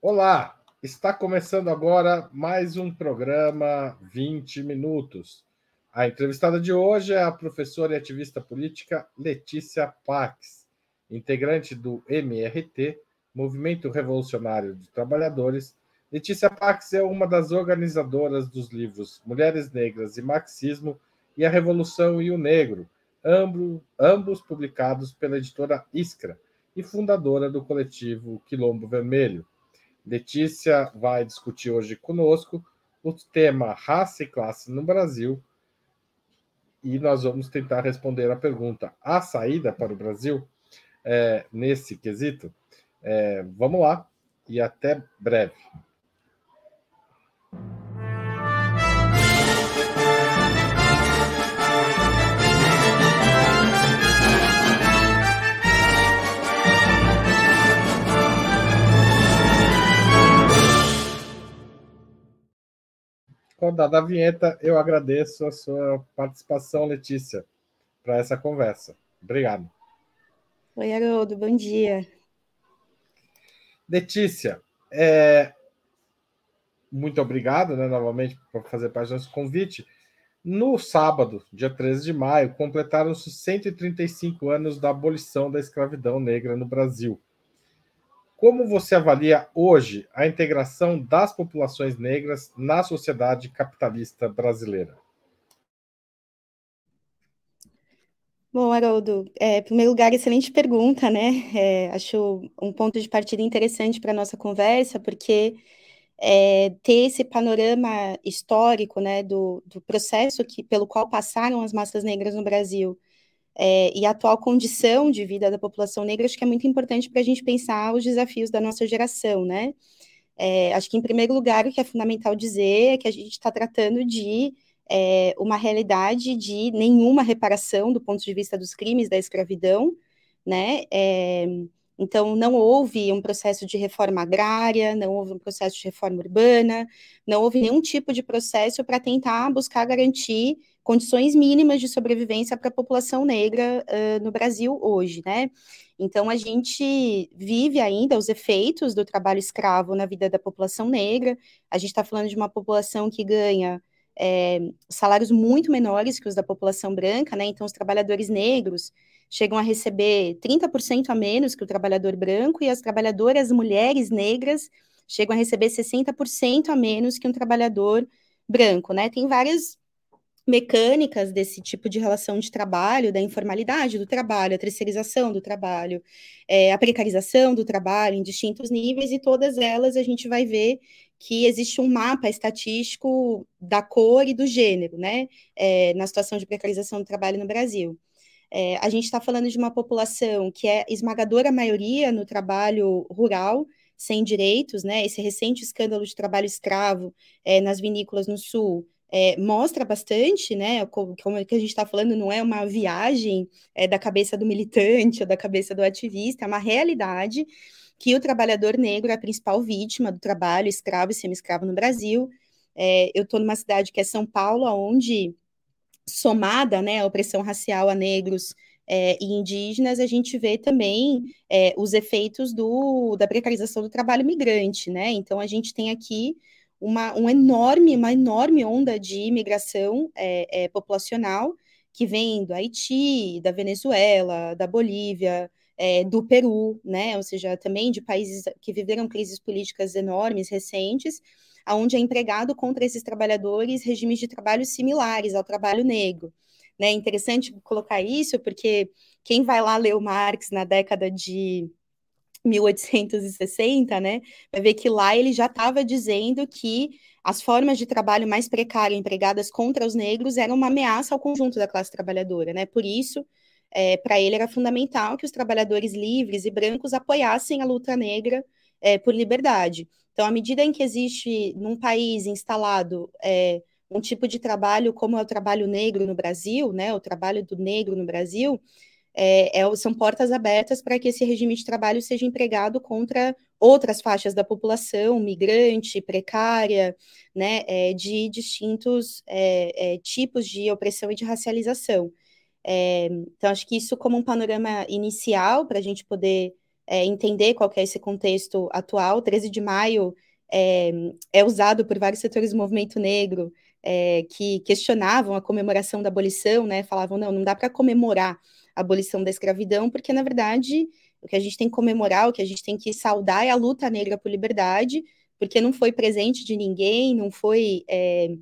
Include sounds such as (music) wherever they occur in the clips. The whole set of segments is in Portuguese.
Olá, está começando agora mais um programa 20 Minutos. A entrevistada de hoje é a professora e ativista política Letícia Pax, integrante do MRT, Movimento Revolucionário de Trabalhadores. Letícia Pax é uma das organizadoras dos livros Mulheres Negras e Marxismo e A Revolução e o Negro, ambos, ambos publicados pela editora Iskra e fundadora do coletivo Quilombo Vermelho. Letícia vai discutir hoje conosco o tema raça e classe no Brasil e nós vamos tentar responder a pergunta: a saída para o Brasil é, nesse quesito? É, vamos lá e até breve. Rodada a vinheta, eu agradeço a sua participação, Letícia, para essa conversa. Obrigado. Oi, Haroldo, bom dia. Letícia, é... muito obrigado né, novamente por fazer parte do nosso convite. No sábado, dia 13 de maio, completaram-se 135 anos da abolição da escravidão negra no Brasil. Como você avalia hoje a integração das populações negras na sociedade capitalista brasileira? Bom, Haroldo, é, em primeiro lugar, excelente pergunta, né? É, acho um ponto de partida interessante para a nossa conversa, porque é, ter esse panorama histórico né, do, do processo que, pelo qual passaram as massas negras no Brasil é, e a atual condição de vida da população negra, acho que é muito importante para a gente pensar os desafios da nossa geração, né? É, acho que, em primeiro lugar, o que é fundamental dizer é que a gente está tratando de é, uma realidade de nenhuma reparação do ponto de vista dos crimes da escravidão, né? É, então, não houve um processo de reforma agrária, não houve um processo de reforma urbana, não houve nenhum tipo de processo para tentar buscar garantir condições mínimas de sobrevivência para a população negra uh, no Brasil hoje, né? Então, a gente vive ainda os efeitos do trabalho escravo na vida da população negra. A gente está falando de uma população que ganha é, salários muito menores que os da população branca, né? Então, os trabalhadores negros chegam a receber 30% a menos que o trabalhador branco, e as trabalhadoras mulheres negras chegam a receber 60% a menos que um trabalhador branco, né? Tem várias mecânicas desse tipo de relação de trabalho, da informalidade do trabalho, a terceirização do trabalho, é, a precarização do trabalho em distintos níveis, e todas elas a gente vai ver que existe um mapa estatístico da cor e do gênero, né, é, na situação de precarização do trabalho no Brasil. É, a gente está falando de uma população que é esmagadora maioria no trabalho rural, sem direitos, né? Esse recente escândalo de trabalho escravo é, nas vinícolas no Sul é, mostra bastante, né? Como, como que a gente está falando, não é uma viagem é, da cabeça do militante (laughs) ou da cabeça do ativista, é uma realidade que o trabalhador negro é a principal vítima do trabalho escravo e semi-escravo no Brasil. É, eu estou numa cidade que é São Paulo, onde, somada né, a opressão racial a negros é, e indígenas, a gente vê também é, os efeitos do, da precarização do trabalho migrante, né? Então, a gente tem aqui uma, um enorme, uma enorme onda de imigração é, é, populacional que vem do Haiti, da Venezuela, da Bolívia, é, do Peru, né? Ou seja, também de países que viveram crises políticas enormes, recentes, onde é empregado contra esses trabalhadores regimes de trabalho similares ao trabalho negro. Né? É interessante colocar isso, porque quem vai lá ler o Marx na década de 1860, né, vai ver que lá ele já estava dizendo que as formas de trabalho mais precário empregadas contra os negros eram uma ameaça ao conjunto da classe trabalhadora, né? Por isso, é, para ele era fundamental que os trabalhadores livres e brancos apoiassem a luta negra é, por liberdade. Então, à medida em que existe num país instalado é, um tipo de trabalho como é o trabalho negro no Brasil, né, o trabalho do negro no Brasil, é, é, são portas abertas para que esse regime de trabalho seja empregado contra outras faixas da população, migrante, precária, né, é, de distintos é, é, tipos de opressão e de racialização. É, então, acho que isso como um panorama inicial para a gente poder entender qual é esse contexto atual. 13 de maio é, usado por vários setores do movimento negro é, que questionavam a comemoração da abolição, né? Falavam, não, não dá para comemorar abolição da escravidão, porque, na verdade, o que a gente tem que comemorar, o que a gente tem que saudar é a luta negra por liberdade, porque não foi presente de ninguém, não foi é,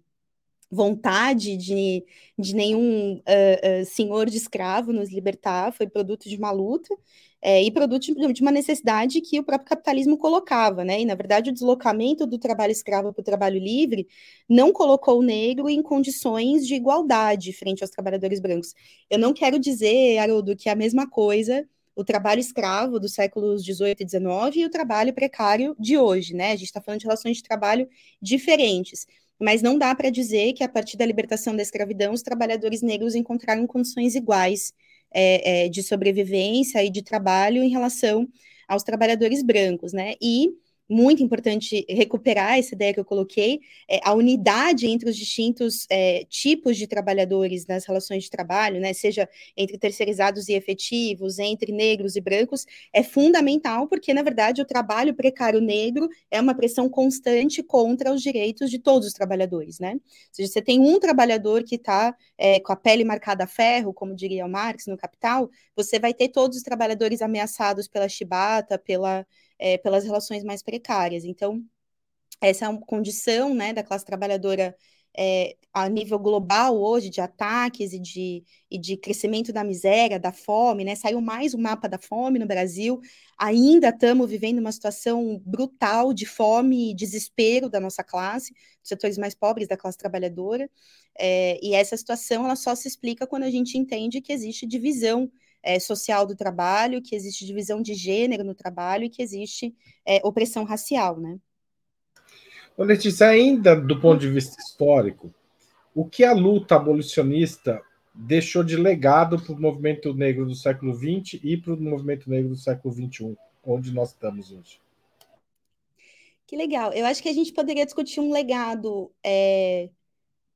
vontade de, de nenhum uh, uh, senhor de escravo nos libertar, foi produto de uma luta, é, e produto de uma necessidade que o próprio capitalismo colocava, né? E, na verdade, o deslocamento do trabalho escravo para o trabalho livre não colocou o negro em condições de igualdade frente aos trabalhadores brancos. Eu não quero dizer, Haroldo, que é a mesma coisa o trabalho escravo dos séculos 18 e 19 e o trabalho precário de hoje, né? A gente está falando de relações de trabalho diferentes. Mas não dá para dizer que, a partir da libertação da escravidão, os trabalhadores negros encontraram condições iguais é, é, de sobrevivência e de trabalho em relação aos trabalhadores brancos, né? E muito importante recuperar essa ideia que eu coloquei, é, a unidade entre os distintos é, tipos de trabalhadores nas relações de trabalho, né, seja entre terceirizados e efetivos, entre negros e brancos, é fundamental, porque, na verdade, o trabalho precário negro é uma pressão constante contra os direitos de todos os trabalhadores, né? Ou seja, você tem um trabalhador que está é, com a pele marcada a ferro, como diria o Marx no Capital, você vai ter todos os trabalhadores ameaçados pela chibata, pela é, pelas relações mais precárias. Então, essa é condição né, da classe trabalhadora é, a nível global hoje de ataques e de, e de crescimento da miséria, da fome, né? Saiu mais um mapa da fome no Brasil. Ainda estamos vivendo uma situação brutal de fome e desespero da nossa classe, dos setores mais pobres da classe trabalhadora. É, e essa situação ela só se explica quando a gente entende que existe divisão é, social do trabalho, que existe divisão de gênero no trabalho e que existe é, opressão racial, né? Ô, Letícia, ainda do ponto de vista histórico, o que a luta abolicionista deixou de legado para o movimento negro do século XX e para o movimento negro do século XXI, onde nós estamos hoje? Que legal. Eu acho que a gente poderia discutir um legado é,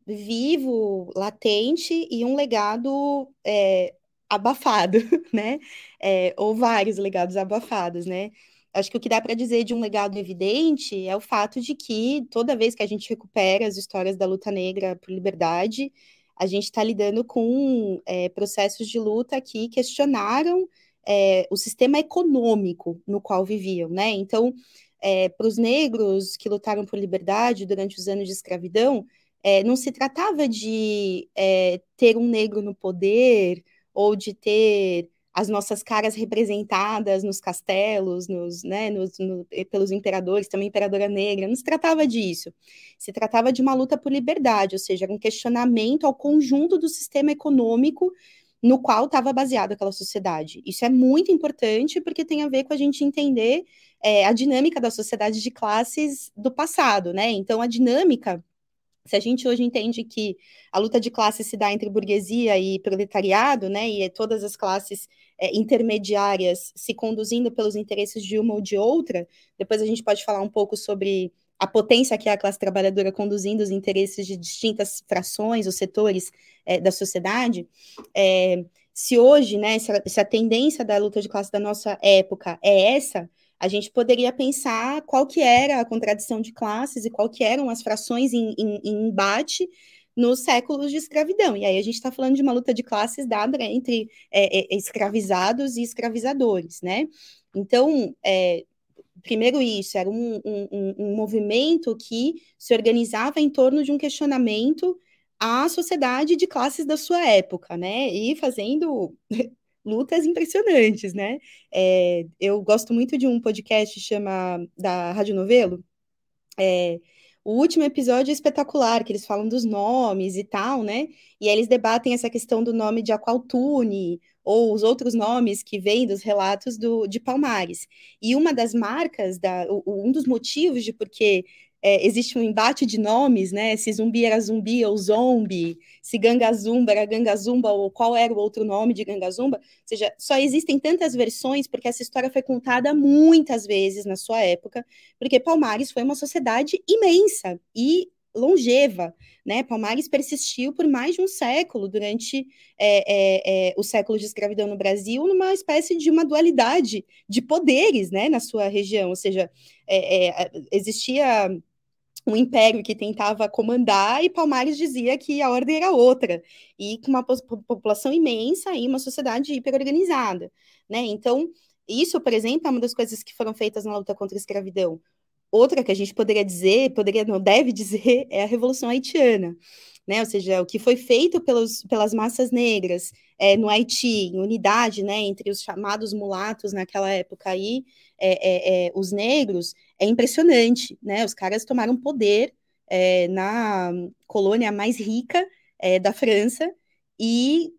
vivo, latente, e um legado é, abafado, (laughs) né? É, ou vários legados abafados, né? Acho que o que dá para dizer de um legado evidente é o fato de que toda vez que a gente recupera as histórias da luta negra por liberdade, a gente está lidando com é, processos de luta que questionaram é, o sistema econômico no qual viviam, né? Então, é, para os negros que lutaram por liberdade durante os anos de escravidão, é, não se tratava de é, ter um negro no poder ou de ter as nossas caras representadas nos castelos, nos, né, nos, no, pelos imperadores, também imperadora negra, não se tratava disso. Se tratava de uma luta por liberdade, ou seja, um questionamento ao conjunto do sistema econômico no qual estava baseada aquela sociedade. Isso é muito importante porque tem a ver com a gente entender é, a dinâmica da sociedade de classes do passado, né? Então, a dinâmica se a gente hoje entende que a luta de classe se dá entre burguesia e proletariado, né, e é todas as classes é, intermediárias se conduzindo pelos interesses de uma ou de outra, depois a gente pode falar um pouco sobre a potência que é a classe trabalhadora conduzindo os interesses de distintas frações ou setores é, da sociedade. É, se hoje, né, se a, se a tendência da luta de classe da nossa época é essa, a gente poderia pensar qual que era a contradição de classes e qual que eram as frações em, em, em embate nos séculos de escravidão. E aí a gente está falando de uma luta de classes dada entre é, é, escravizados e escravizadores, né? Então, é, primeiro isso, era um, um, um, movimento que se organizava em torno de um questionamento à sociedade de classes da sua época, né? E fazendo lutas impressionantes, né? É, eu gosto muito de um podcast chama da Rádio Novelo. É, o último episódio é espetacular, que eles falam dos nomes e tal, né? E aí eles debatem essa questão do nome de Aqualtune, ou os outros nomes que vêm dos relatos do, de Palmares. E uma das marcas, da, um dos motivos de porque é, existe um embate de nomes, né? Se zumbi era zumbi ou zombie, se gangazumba era gangazumba ou qual era o outro nome de gangazumba. Ou seja, só existem tantas versões porque essa história foi contada muitas vezes na sua época, porque Palmares foi uma sociedade imensa e longeva, né? Palmares persistiu por mais de um século durante é, é, é, o século de escravidão no Brasil, numa espécie de uma dualidade de poderes, né, na sua região, ou seja, é, é, existia um império que tentava comandar e Palmares dizia que a ordem era outra e com uma população imensa e uma sociedade hiperorganizada, né? Então isso, por exemplo, é uma das coisas que foram feitas na luta contra a escravidão. Outra que a gente poderia dizer, poderia não deve dizer, (laughs) é a Revolução Haitiana, né? Ou seja, o que foi feito pelos, pelas massas negras é, no Haiti, em unidade, né, entre os chamados mulatos naquela época aí, é, é, é os negros, é impressionante, né? Os caras tomaram poder é, na colônia mais rica é, da França e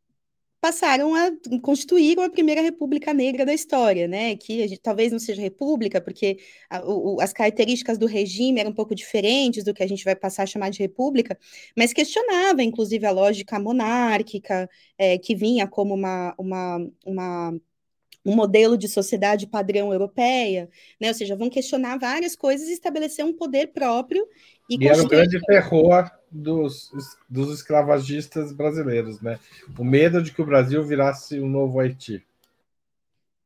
passaram a constituir a primeira república negra da história, né? Que gente, talvez não seja república, porque a, o, as características do regime eram um pouco diferentes do que a gente vai passar a chamar de república, mas questionava, inclusive, a lógica monárquica, é, que vinha como uma, uma, uma um modelo de sociedade padrão europeia, né? Ou seja, vão questionar várias coisas e estabelecer um poder próprio. E, e era o grande terror dos, dos escravagistas brasileiros, né? O medo de que o Brasil virasse um novo Haiti.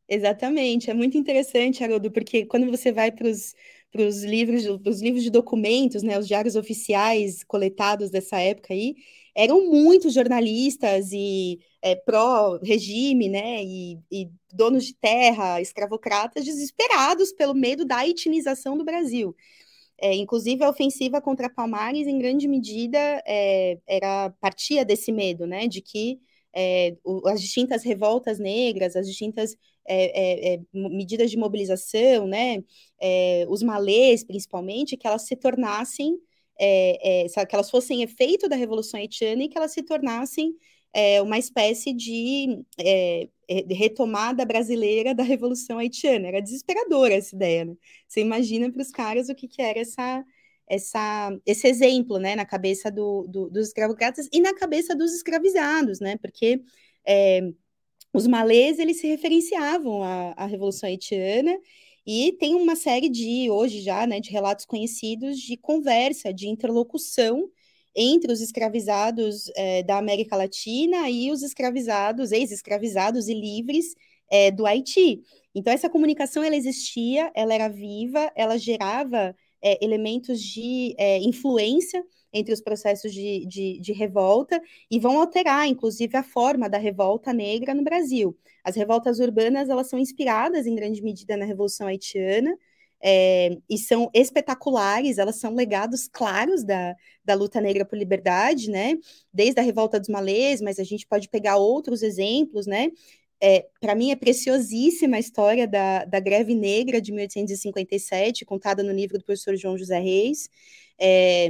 Exatamente, é muito interessante, Haroldo, porque quando você vai para os livros, os livros de documentos, né, os diários oficiais coletados dessa época aí, eram muitos jornalistas e é, pró-regime, né, e, e, donos de terra, escravocratas, desesperados pelo medo da etnização do Brasil. É, inclusive, a ofensiva contra Palmares, em grande medida, é, era partia desse medo, né, de que é, o, as distintas revoltas negras, as distintas é, é, é, medidas de mobilização, né, os malês, principalmente, que elas se tornassem, que elas fossem efeito da Revolução Haitiana e que elas se tornassem uma espécie de retomada brasileira da Revolução Haitiana. Era desesperadora essa ideia, né? Você imagina para os caras o que, que era essa, essa, esse exemplo, né, na cabeça do, do, dos escravocratas e na cabeça dos escravizados, né? Porque é, os malês, eles se referenciavam à, à Revolução Haitiana e tem uma série de, hoje já, né, de relatos conhecidos de conversa, de interlocução entre os escravizados é, da América Latina e os escravizados, ex-escravizados e livres é, do Haiti. Então, essa comunicação, ela existia, ela era viva, ela gerava é, elementos de influência entre os processos de, de, de, revolta e vão alterar, inclusive, a forma da revolta negra no Brasil. As revoltas urbanas, elas são inspiradas, em grande medida, na Revolução Haitiana, é, e são espetaculares, elas são legados claros da, da luta negra por liberdade, né? Desde a revolta dos malês, mas a gente pode pegar outros exemplos, né? É, para mim é preciosíssima a história da, da greve negra de 1857, contada no livro do professor João José Reis. É,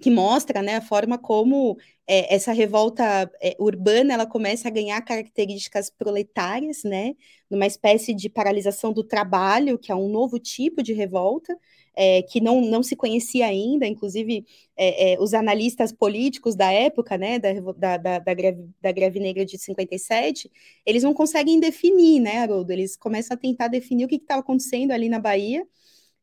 que mostra né, a forma como é, essa revolta é, urbana ela começa a ganhar características proletárias, né, numa espécie de paralisação do trabalho, que é um novo tipo de revolta, é, que não, não se conhecia ainda, inclusive é, é, os analistas políticos da época, né, da, da, da, da, greve, da greve negra de 57, eles não conseguem definir, né, Haroldo? Eles começam a tentar definir o que estava acontecendo ali na Bahia,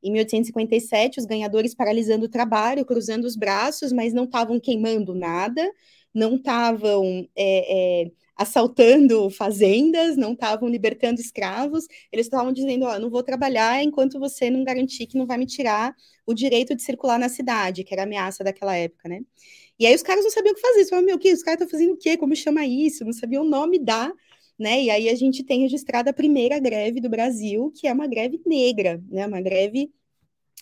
em 1857, os ganhadores paralisando o trabalho, cruzando os braços, mas não estavam queimando nada, não estavam é, é, assaltando fazendas, não estavam libertando escravos, eles estavam dizendo: Ó, não vou trabalhar enquanto você não garantir que não vai me tirar o direito de circular na cidade, que era a ameaça daquela época, né? E aí os caras não sabiam o que fazer, eles falavam: Meu, que? Os caras estão fazendo o quê? Como chama isso? Não sabiam o nome da né? E aí a gente tem registrada a primeira greve do Brasil, que é uma greve negra, né? Uma greve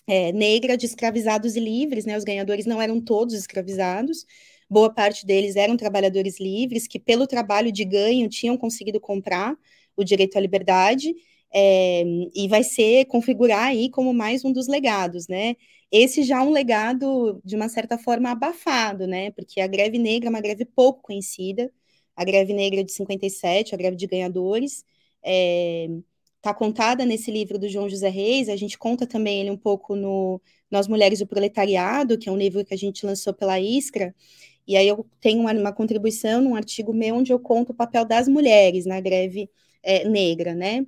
é, negra de escravizados e livres, né? Os ganhadores não eram todos escravizados, boa parte deles eram trabalhadores livres que, pelo trabalho de ganho, tinham conseguido comprar o direito à liberdade. É, e vai ser configurar aí como mais um dos legados, né? Esse já é um legado de uma certa forma abafado, né? Porque a greve negra é uma greve pouco conhecida, a greve negra de 57, a greve de ganhadores, está é, contada nesse livro do João José Reis, a gente conta também ele um pouco no Nós Mulheres do Proletariado, que é um livro que a gente lançou pela Iskra, e aí eu tenho uma, uma contribuição num artigo meu onde eu conto o papel das mulheres na greve é, negra, né?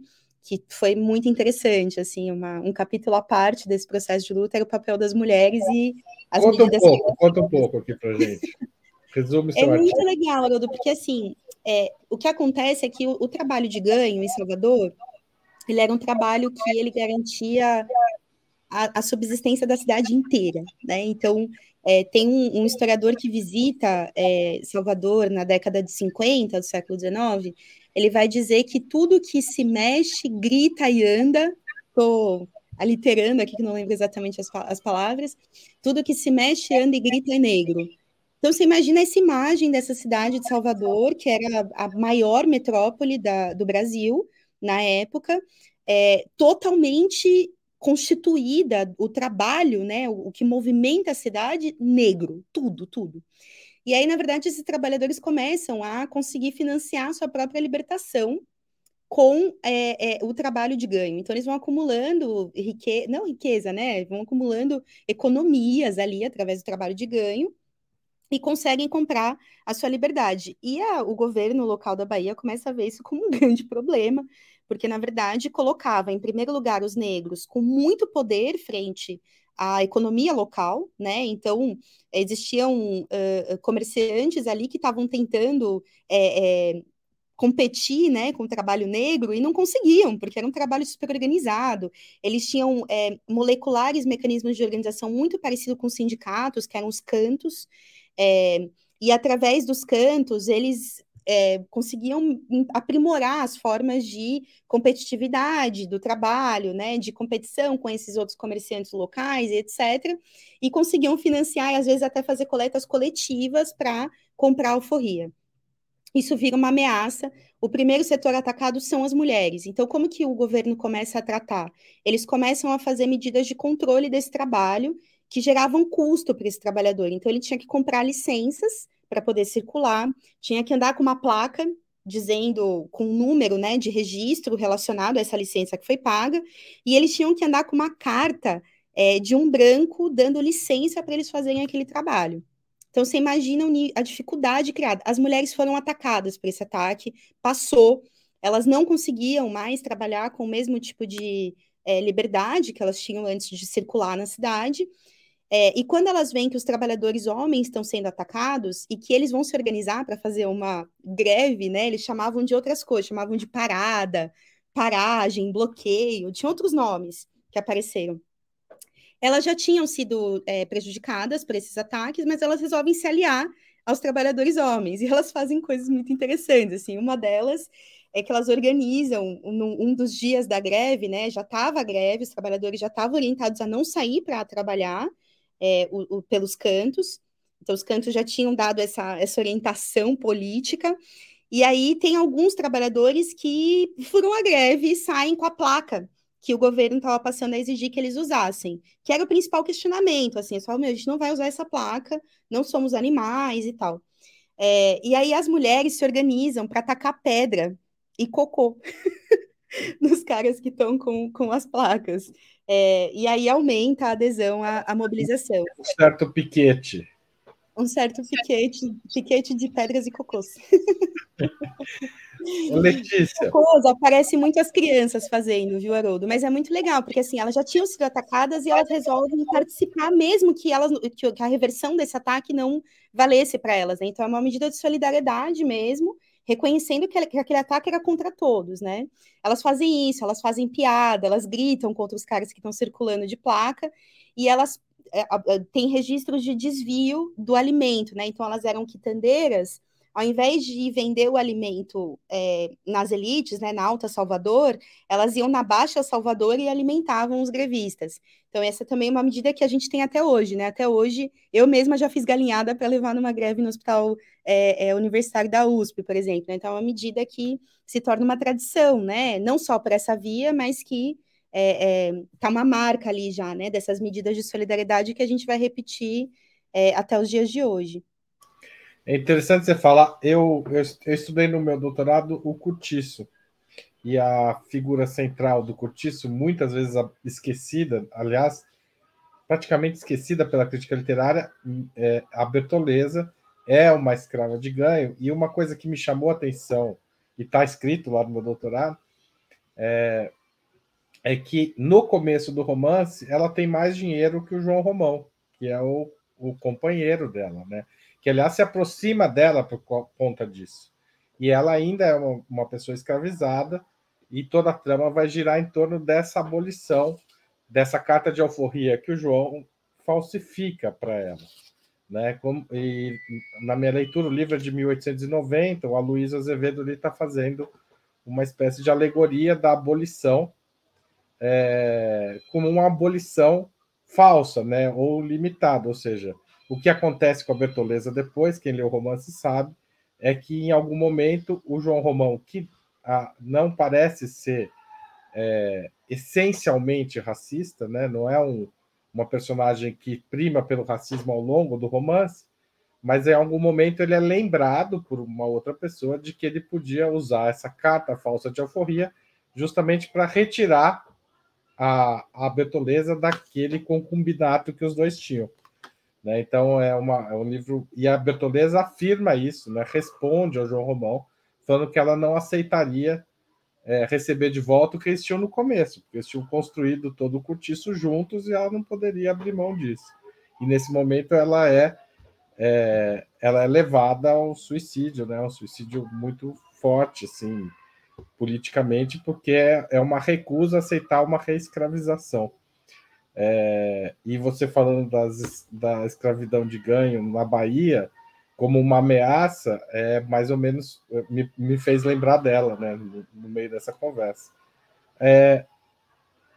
que foi muito interessante, assim, uma, um capítulo à parte desse processo de luta era o papel das mulheres e as conta medidas... Um pouco, conta um pouco aqui para gente. Resume É muito legal, Haroldo, porque, assim, é, o que acontece é que o, o trabalho de ganho em Salvador, ele era um trabalho que ele garantia a, a subsistência da cidade inteira, né? Então, é, tem um, um, historiador que visita é, Salvador na década de 50 do século XIX, ele vai dizer que tudo que se mexe, grita e anda, estou aliterando aqui, que não lembro exatamente as, as, palavras, tudo que se mexe, anda e grita é negro. Então, você imagina essa imagem dessa cidade de Salvador, que era a maior metrópole da, do Brasil na época, é, totalmente constituída, o trabalho, né, o, o que movimenta a cidade, negro, tudo, tudo. E aí, na verdade, esses trabalhadores começam a conseguir financiar a sua própria libertação com é, é, o trabalho de ganho. Então, eles vão acumulando riqueza, não riqueza, né? Vão acumulando economias ali através do trabalho de ganho e conseguem comprar a sua liberdade. E a, o governo local da Bahia começa a ver isso como um (laughs) grande problema, porque, na verdade, colocava, em primeiro lugar, os negros com muito poder frente à economia local, né? Então, existiam uh, comerciantes ali que estavam tentando é, é, competir né, com o trabalho negro e não conseguiam, porque era um trabalho super organizado. Eles tinham é, moleculares mecanismos de organização muito parecidos com sindicatos, que eram os cantos, é, e através dos cantos, eles é, conseguiam aprimorar as formas de competitividade do trabalho, né, de competição com esses outros comerciantes locais, etc., e conseguiam financiar às vezes até fazer coletas coletivas para comprar alforria. Isso vira uma ameaça. O primeiro setor atacado são as mulheres. Então, como que o governo começa a tratar? Eles começam a fazer medidas de controle desse trabalho que geravam custo para esse trabalhador. Então, ele tinha que comprar licenças para poder circular, tinha que andar com uma placa dizendo com um número né, de registro relacionado a essa licença que foi paga, e eles tinham que andar com uma carta é, de um branco dando licença para eles fazerem aquele trabalho. Então, você imagina a dificuldade criada. As mulheres foram atacadas por esse ataque, passou, elas não conseguiam mais trabalhar com o mesmo tipo de é, liberdade que elas tinham antes de circular na cidade, é, e quando elas veem que os trabalhadores homens estão sendo atacados e que eles vão se organizar para fazer uma greve, né? Eles chamavam de outras coisas, chamavam de parada, paragem, bloqueio, tinha outros nomes que apareceram. Elas já tinham sido é, prejudicadas por esses ataques, mas elas resolvem se aliar aos trabalhadores homens (laughs) e elas fazem coisas muito interessantes. Assim, uma delas é que elas organizam um, um dos dias da greve, né? Já estava a greve, os trabalhadores já estavam orientados a não sair para trabalhar é, o, o, pelos cantos. Então, os cantos já tinham dado essa, essa orientação política. E aí tem alguns trabalhadores que furam a greve e saem com a placa que o governo estava passando a exigir que eles usassem, que era o principal questionamento, assim, só, meu, a gente não vai usar essa placa, não somos animais e tal. É, e aí as mulheres se organizam para atacar pedra e cocô (laughs) nos caras que estão com, com as placas. É, e aí aumenta a adesão à, à, mobilização. Um certo piquete. Um certo piquete, piquete de pedras e cocôs. (laughs) Letícia. Cocôs aparece muito as crianças fazendo, viu, Haroldo? Mas é muito legal, porque assim, elas já tinham sido atacadas e elas resolvem participar, mesmo que, elas, que a reversão desse ataque não valesse para elas. Né? Então é uma medida de solidariedade mesmo reconhecendo que, que aquele ataque era contra todos, né? Elas fazem isso, elas fazem piada, elas gritam contra os caras que estão circulando de placa, e elas é, têm registros de desvio do alimento, né? Então elas eram quitandeiras ao invés de vender o alimento é, nas elites, né, na Alta Salvador, elas iam na Baixa Salvador e alimentavam os grevistas. Então, essa também é uma medida que a gente tem até hoje, né? Até hoje, eu mesma já fiz galinhada para levar numa greve no hospital é, é, universitário da USP, por exemplo. Né? Então, é uma medida que se torna uma tradição, né? Não só por essa via, mas que é, é, tá uma marca ali já, né? Dessas medidas de solidariedade que a gente vai repetir é, até os dias de hoje. É interessante você falar, eu, eu, eu estudei no meu doutorado o cortiço, e a figura central do cortiço, muitas vezes esquecida, aliás, praticamente esquecida pela crítica literária, é a Bertoleza, é uma escrava de ganho, e uma coisa que me chamou a atenção, e está escrito lá no meu doutorado, é, é que no começo do romance ela tem mais dinheiro que o João Romão, que é o, o companheiro dela, né? Que aliás se aproxima dela por conta disso. E ela ainda é uma, uma pessoa escravizada e toda a trama vai girar em torno dessa abolição, dessa carta de alforria que o João falsifica para ela. Né? Como, e na minha leitura, o livro é de 1890, o Aloysio Azevedo está fazendo uma espécie de alegoria da abolição é, como uma abolição falsa, né, ou limitada, ou seja, o que acontece com a Bertoleza depois, quem lê o romance sabe, é que em algum momento o João Romão, que ah, não parece ser é, essencialmente racista, né, não é um, uma personagem que prima pelo racismo ao longo do romance, mas em algum momento ele é lembrado por uma outra pessoa de que ele podia usar essa carta falsa de alforria justamente para retirar a, a Bertoleza daquele concubinato que os dois tinham. Né? Então é, uma, é um livro. E a Bertoleza afirma isso, né? responde ao João Romão, falando que ela não aceitaria é, receber de volta o que eles tinham no começo, porque eles tinham construído todo o cortiço juntos e ela não poderia abrir mão disso. E nesse momento ela é, é ela é levada ao suicídio, né? Um suicídio muito forte, assim, politicamente, porque é, é uma recusa a aceitar uma reescravização. É, e você falando das, da escravidão de ganho na Bahia como uma ameaça, é mais ou menos me, me fez lembrar dela, né, no, no meio dessa conversa. É,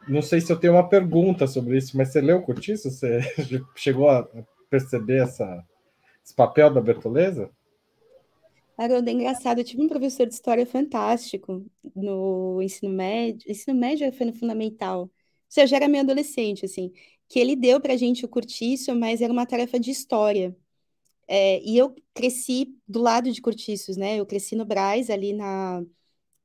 não sei se eu tenho uma pergunta sobre isso, mas você leu o Curtiço? Você (laughs) chegou a perceber essa, esse papel da Bertoleza? Haroldo, é engraçado. Eu tive um professor de história fantástico no ensino médio. Ensino médio foi no fundamental. Seja, já era meio adolescente, assim. Que ele deu para a gente o curtiço, mas era uma tarefa de história. É, e eu cresci do lado de Curtiços, né? Eu cresci no Braz, ali na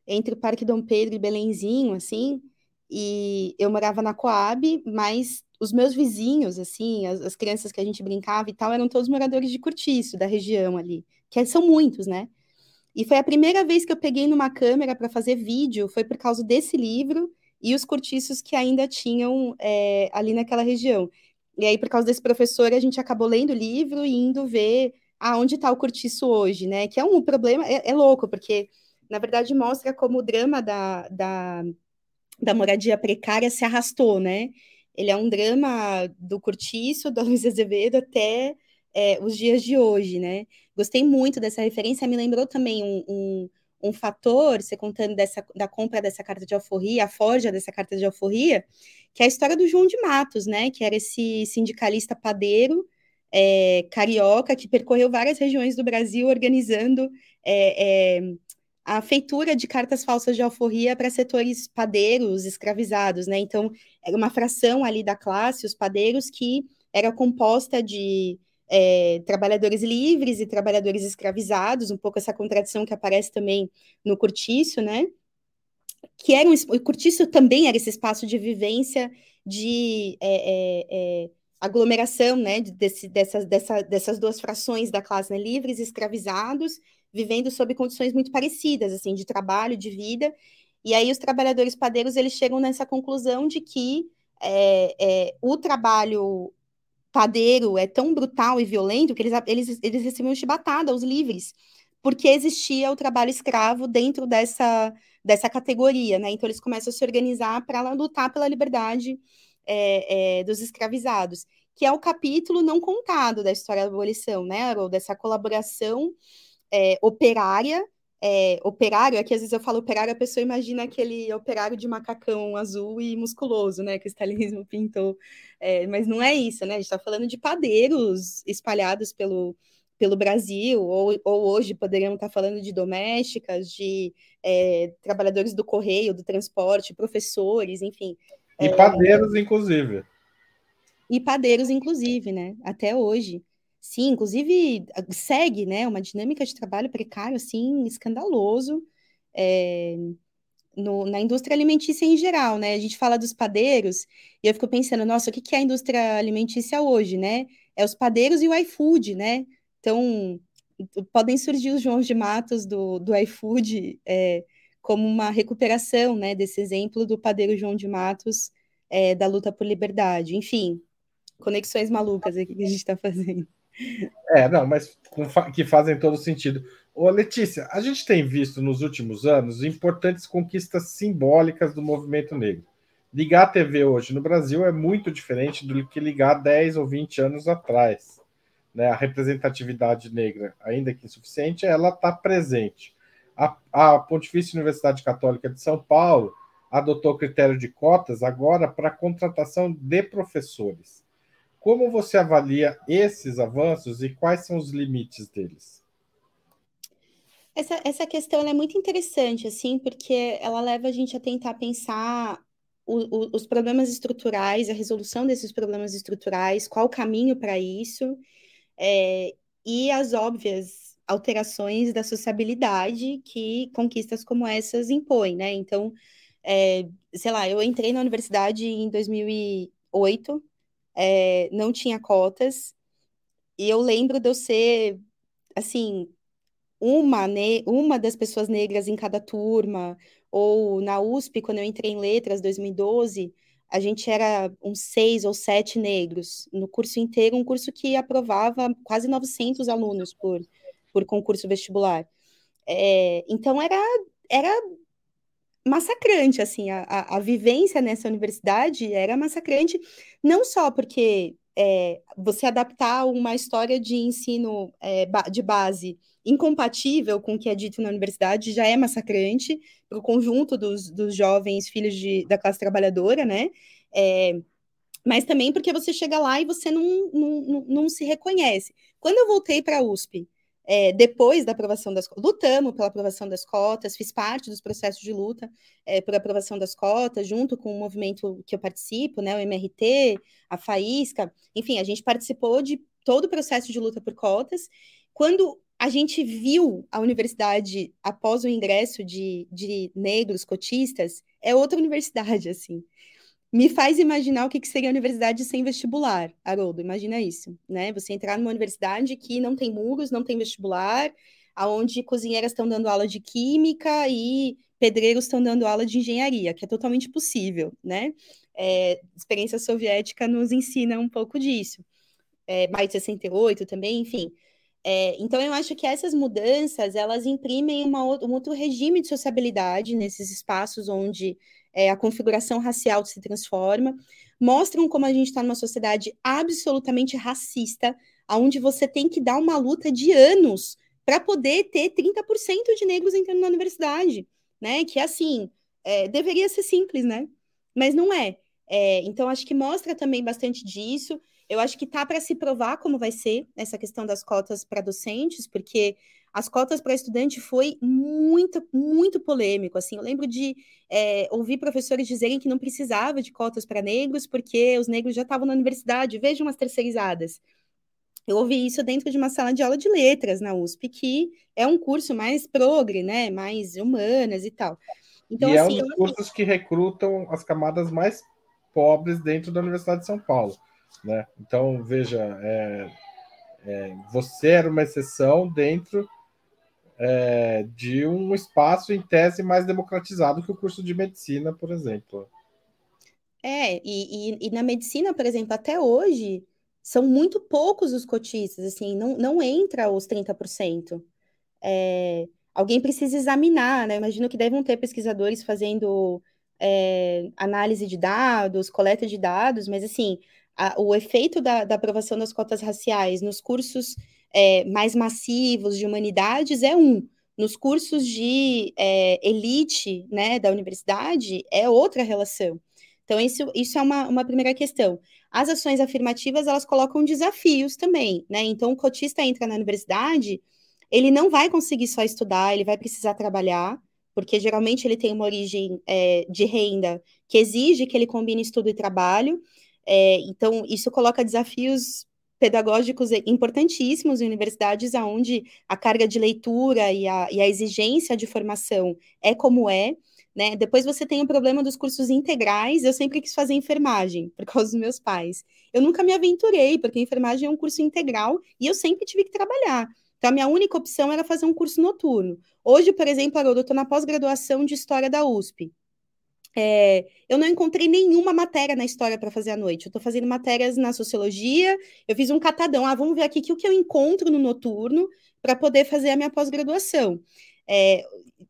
entre o Parque Dom Pedro e Belenzinho, assim. E eu morava na Coab, mas os meus vizinhos, assim, as, as crianças que a gente brincava e tal, eram todos moradores de Curtiço, da região ali que são muitos, né? E foi a primeira vez que eu peguei numa câmera para fazer vídeo, foi por causa desse livro e os cortiços que ainda tinham é, ali naquela região. E aí, por causa desse professor, a gente acabou lendo o livro e indo ver aonde está o cortiço hoje, né? Que é um problema, é, é, louco, porque na verdade mostra como o drama da, da, da moradia precária se arrastou, né? Ele é um drama do cortiço, da (laughs) Luiz Azevedo, até é, os dias de hoje, né? Gostei muito dessa referência, me lembrou também um, um, um, fator, você contando dessa, da compra dessa carta de alforria, a forja dessa carta de alforria, que é a história do João de Matos, né? Que era esse sindicalista padeiro, é, carioca, que percorreu várias regiões do Brasil organizando é, é, a feitura de cartas falsas de alforria para setores padeiros escravizados, né? Então, era uma fração ali da classe, os padeiros, que era composta de é, trabalhadores livres e trabalhadores escravizados, um pouco essa contradição que aparece também no Curtiço, né? Que era um, o Curtiço também era esse espaço de vivência, de é, é, é aglomeração, né? Desse, dessas, dessa, dessas duas frações da classe, né? livres e escravizados, vivendo sob condições muito parecidas, assim, de trabalho, de vida. E aí os trabalhadores padeiros eles chegam nessa conclusão de que é, é, o trabalho padeiro é tão brutal e violento que eles, eles, eles recebiam chibatada aos livres, porque existia o trabalho escravo dentro dessa, dessa categoria, né? Então eles começam a se organizar para lutar pela liberdade é, é, dos escravizados, que é o capítulo não contado da história da abolição, né? Ou dessa colaboração é, operária é, operário, aqui às vezes eu falo operário, a pessoa imagina aquele operário de macacão azul e musculoso, né, que o stalinismo (laughs) pintou, é, mas não é isso, né, a gente está falando de padeiros espalhados pelo, pelo Brasil, ou, ou hoje poderíamos estar tá falando de domésticas, de é, trabalhadores do correio, do transporte, professores, enfim. E padeiros, inclusive. E padeiros, inclusive, né, até hoje. Sim, inclusive segue, né, uma dinâmica de trabalho precário, assim, escandaloso, é, no, na indústria alimentícia em geral, né? A gente fala dos padeiros, e eu fico pensando, nossa, o que, que é a indústria alimentícia hoje, né? É os padeiros e o iFood, né? Então, podem surgir os João de Matos do, do iFood, é, como uma recuperação né, desse exemplo do padeiro João de Matos é, da luta por liberdade. Enfim, conexões malucas aqui que a gente está fazendo. É, não, mas que fazem todo sentido. Ô, Letícia, a gente tem visto nos últimos anos importantes conquistas simbólicas do movimento negro. Ligar a TV hoje no Brasil é muito diferente do que ligar 10 ou 20 anos atrás. Né? A representatividade negra, ainda que insuficiente, ela está presente. A, a Pontifícia Universidade Católica de São Paulo adotou critério de cotas agora para contratação de professores. Como você avalia esses avanços e quais são os limites deles? Essa, essa questão é muito interessante, assim, porque ela leva a gente a tentar pensar o, o, os problemas estruturais, a resolução desses problemas estruturais, qual o caminho para isso, é, e as óbvias alterações da sociabilidade que conquistas como essas impõem, né? Então, é, sei lá, eu entrei na universidade em 2008, é, não tinha cotas, e eu lembro de eu ser, assim, uma, uma das pessoas negras em cada turma, ou na USP, quando eu entrei em letras, 2012, a gente era uns seis ou sete negros no curso inteiro, um curso que aprovava quase 900 alunos por, por concurso vestibular. É, então era, era massacrante, assim, a, a, vivência nessa universidade era massacrante, não só porque é, você adaptar uma história de ensino é, de base incompatível com o que é dito na universidade já é massacrante para o conjunto dos, dos jovens filhos de, da classe trabalhadora, né? É, mas também porque você chega lá e você não, não, não, não se reconhece. Quando eu voltei para a USP, é, depois da aprovação das lutamos pela aprovação das cotas, fiz parte dos processos de luta é, por aprovação das cotas, junto com o movimento que eu participo, né, o MRT, a Faísca, enfim, a gente participou de todo o processo de luta por cotas. Quando a gente viu a universidade após o ingresso de, de negros cotistas, é outra universidade, (laughs) assim me faz imaginar o que, seria a universidade sem vestibular, Haroldo, imagina isso, né? Você entrar numa universidade que não tem muros, não tem vestibular, aonde cozinheiras estão dando aula de química e pedreiros estão dando aula de engenharia, que é totalmente possível, né? É, experiência soviética nos ensina um pouco disso. É, mais de 68 também, enfim. É, então, eu acho que essas mudanças, elas imprimem uma, um outro regime de sociabilidade nesses espaços onde é, a configuração racial se transforma, mostram como a gente está numa sociedade absolutamente racista, onde você tem que dar uma luta de anos para poder ter 30% de negros entrando na universidade, né? Que assim, é, deveria ser simples, né? Mas não é. é. Então, acho que mostra também bastante disso. Eu acho que tá para se provar como vai ser essa questão das cotas para docentes, porque as cotas para estudante foi muito, muito polêmico. Assim, eu lembro de é, ouvir professores dizerem que não precisava de cotas para negros, porque os negros já estavam na universidade, vejam as terceirizadas. Eu ouvi isso dentro de uma sala de aula de letras na USP, que é um curso mais progre, né? Mais humanas e tal. Então, e assim, é um dos cursos que recrutam as camadas mais pobres dentro da Universidade de São Paulo. Né? Então, veja, é, é, você era uma exceção dentro é, de um espaço em tese mais democratizado que o curso de medicina, por exemplo. É, e, e, e na medicina, por exemplo, até hoje, são muito poucos os cotistas, assim, não, não entra os 30%. É, alguém precisa examinar, né? Imagino que devem ter pesquisadores fazendo é, análise de dados, coleta de dados, mas assim, a, o efeito da, da aprovação das cotas raciais nos cursos é, mais massivos de humanidades é um. Nos cursos de é, elite né, da universidade é outra relação. Então, isso, isso é uma, uma primeira questão. As ações afirmativas, elas colocam desafios também, né? Então, o cotista entra na universidade, ele não vai conseguir só estudar, ele vai precisar trabalhar, porque geralmente ele tem uma origem é, de renda que exige que ele combine estudo e trabalho. É, então, isso coloca desafios pedagógicos importantíssimos em universidades onde a carga de leitura e a, e a exigência de formação é como é. Né? Depois você tem o problema dos cursos integrais. Eu sempre quis fazer enfermagem, (laughs) por causa dos meus pais. Eu nunca me aventurei, porque enfermagem é um curso integral e eu sempre tive que trabalhar. Então, a minha única opção era fazer um curso noturno. Hoje, por exemplo, Haroldo, eu estou na pós-graduação de História da USP. É, eu não encontrei nenhuma matéria na história para fazer à noite. Eu estou fazendo matérias na sociologia. Eu fiz um catadão. Ah, vamos ver aqui o que eu encontro no noturno para poder fazer a minha pós-graduação. É,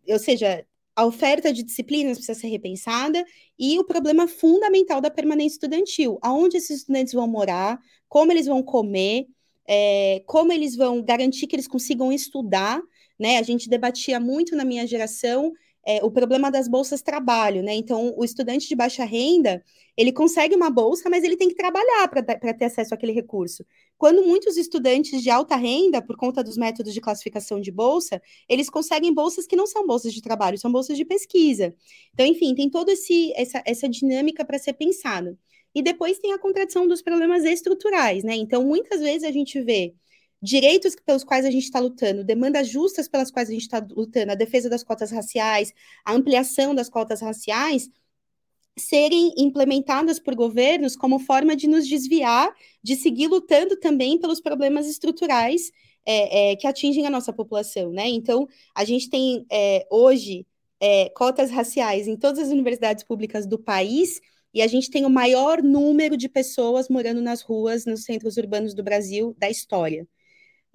ou seja, a oferta de disciplinas precisa ser repensada e o problema fundamental da permanência estudantil, aonde esses estudantes vão morar, como eles vão comer, é, como eles vão garantir que eles consigam estudar, né? A gente debatia muito na minha geração é, o problema das bolsas trabalho, né? Então, o estudante de baixa renda, ele consegue uma bolsa, mas ele tem que trabalhar para ter acesso àquele recurso. Quando muitos estudantes de alta renda, por conta dos métodos de classificação de bolsa, eles conseguem bolsas que não são bolsas de trabalho, são bolsas de pesquisa. Então, enfim, tem toda essa, essa dinâmica para ser pensada. E depois tem a contradição dos problemas estruturais, né? Então, muitas vezes a gente vê direitos pelos quais a gente está lutando, demandas justas pelas quais a gente está lutando, a defesa das cotas raciais, a ampliação das cotas raciais, serem implementadas por governos como forma de nos desviar de seguir lutando também pelos problemas estruturais é, é, que atingem a nossa população, né? Então, a gente tem é, hoje é, cotas raciais em todas as universidades públicas do país e a gente tem o maior número de pessoas morando nas ruas, nos centros urbanos do Brasil da história.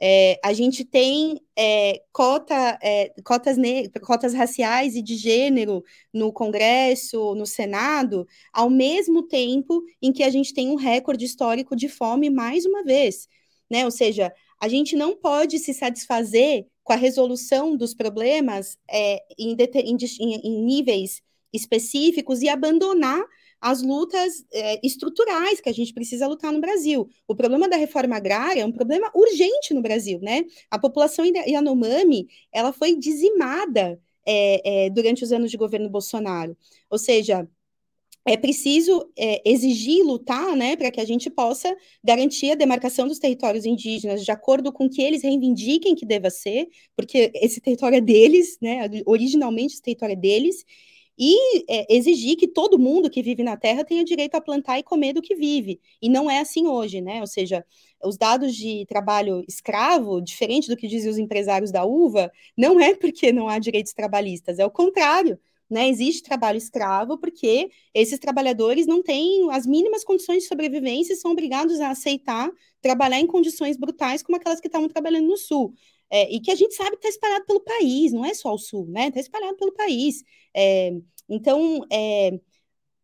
É, a gente tem é, cota, é, cotas, cotas raciais e de gênero no Congresso, no Senado, ao mesmo tempo em que a gente tem um recorde histórico de fome mais uma vez. Né? Ou seja, a gente não pode se satisfazer com a resolução dos problemas é, em, em, em níveis específicos e abandonar as lutas é, estruturais que a gente precisa lutar no Brasil. O problema da reforma agrária é um problema urgente no Brasil, né? A população Yanomami, ela foi dizimada é, é, durante os anos de governo Bolsonaro. Ou seja, é preciso é, exigir lutar né, para que a gente possa garantir a demarcação dos territórios indígenas de acordo com que eles reivindiquem que deva ser, porque esse território é deles, né, originalmente esse território é deles, e é, exigir que todo mundo que vive na Terra tenha direito a plantar e comer do que vive. E não é assim hoje, né? Ou seja, os dados de trabalho escravo, diferente do que dizem os empresários da uva, não é porque não há direitos trabalhistas, é o contrário. Né, existe trabalho escravo porque esses trabalhadores não têm as mínimas condições de sobrevivência e são obrigados a aceitar trabalhar em condições brutais como aquelas que estavam trabalhando no Sul. É, e que a gente sabe que está espalhado pelo país, não é só o Sul, né? Está espalhado pelo país. É, então, é,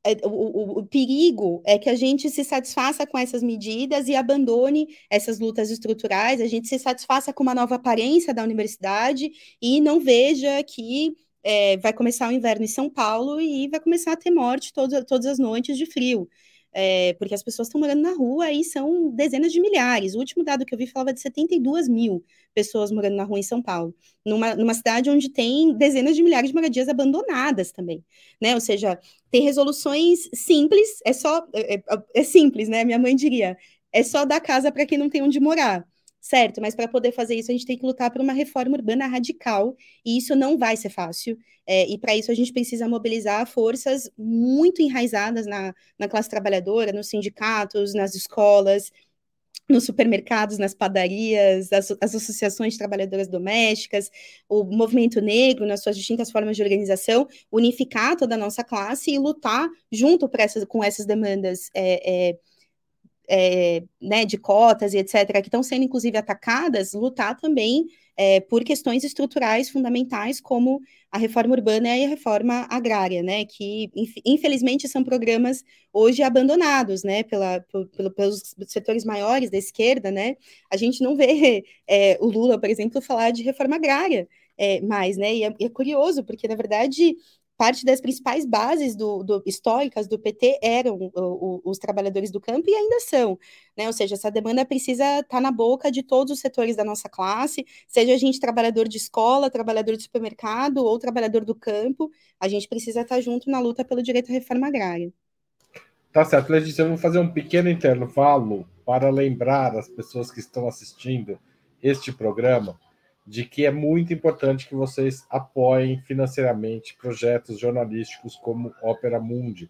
é, o, o, o, perigo é que a gente se satisfaça com essas medidas e abandone essas lutas estruturais, a gente se satisfaça com uma nova aparência da universidade e não veja que é, vai começar o inverno em São Paulo e vai começar a ter morte todas, todas as noites de frio é, porque as pessoas estão morando na rua e são dezenas de milhares. O último dado que eu vi falava de 72 mil pessoas morando na rua em São Paulo, numa, numa cidade onde tem dezenas de milhares de moradias abandonadas também, né? Ou seja, tem resoluções simples, é só, é, é, é simples, né? Minha mãe diria, é só dar casa para quem não tem onde morar certo? Mas para poder fazer isso, a gente tem que lutar por uma reforma urbana radical, e isso não vai ser fácil. É, e para isso a gente precisa mobilizar forças muito enraizadas na, na classe trabalhadora, nos sindicatos, nas escolas, nos supermercados, nas padarias, as, as, associações de trabalhadoras domésticas, o movimento negro nas suas distintas formas de organização, unificar toda a nossa classe e lutar junto com essas demandas é, é, é, né, de cotas e etc., que estão sendo inclusive atacadas, lutar também é, por questões estruturais fundamentais como a reforma urbana e a reforma agrária, né, que infelizmente são programas hoje abandonados, né, pela, pelo, pelos setores maiores da esquerda, né, a gente não vê é, (laughs) o Lula, por exemplo, falar de reforma agrária, é, mais, né? E é, e é, curioso, porque na verdade parte das principais bases do, do históricas do PT eram o, o, os trabalhadores do campo e ainda são, né? Ou seja, essa demanda precisa estar tá na boca de todos os setores da nossa classe, seja a gente trabalhador de escola, trabalhador de supermercado ou trabalhador do campo, a gente precisa estar tá junto na luta pelo direito à reforma agrária. Tá certo, Letícia, eu vou fazer um pequeno intervalo para lembrar as pessoas que estão assistindo este programa de que é muito importante que vocês apoiem financeiramente projetos jornalísticos como Ópera Mundi.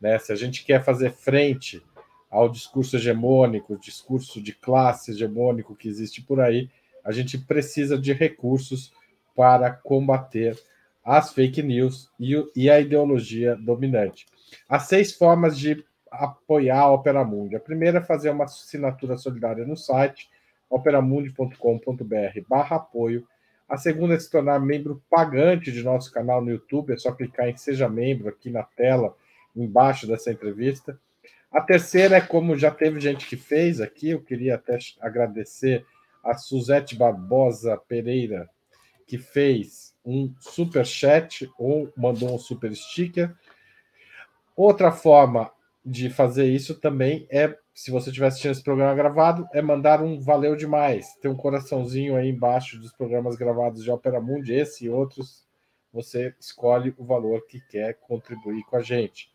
Né? Se a gente quer fazer frente ao discurso hegemônico, discurso de classe hegemônico que existe por aí, a gente precisa de recursos para combater as fake news e, e a ideologia dominante. Há seis formas de apoiar a Opera Mundi. A primeira é fazer uma assinatura solidária no site operamundi.com.br barra apoio. A segunda é se tornar membro pagante de nosso canal no YouTube, é só clicar em Seja Membro aqui na tela, embaixo dessa entrevista. A terceira é como já teve gente que fez aqui, eu queria até agradecer a Suzete Barbosa Pereira, que fez um super chat ou mandou um super sticker. Outra forma de fazer isso também é, se você estiver assistindo esse programa gravado, é mandar um valeu demais. Tem um coraçãozinho aí embaixo dos programas gravados de Opera Mundi, esse e outros. Você escolhe o valor que quer contribuir com a gente.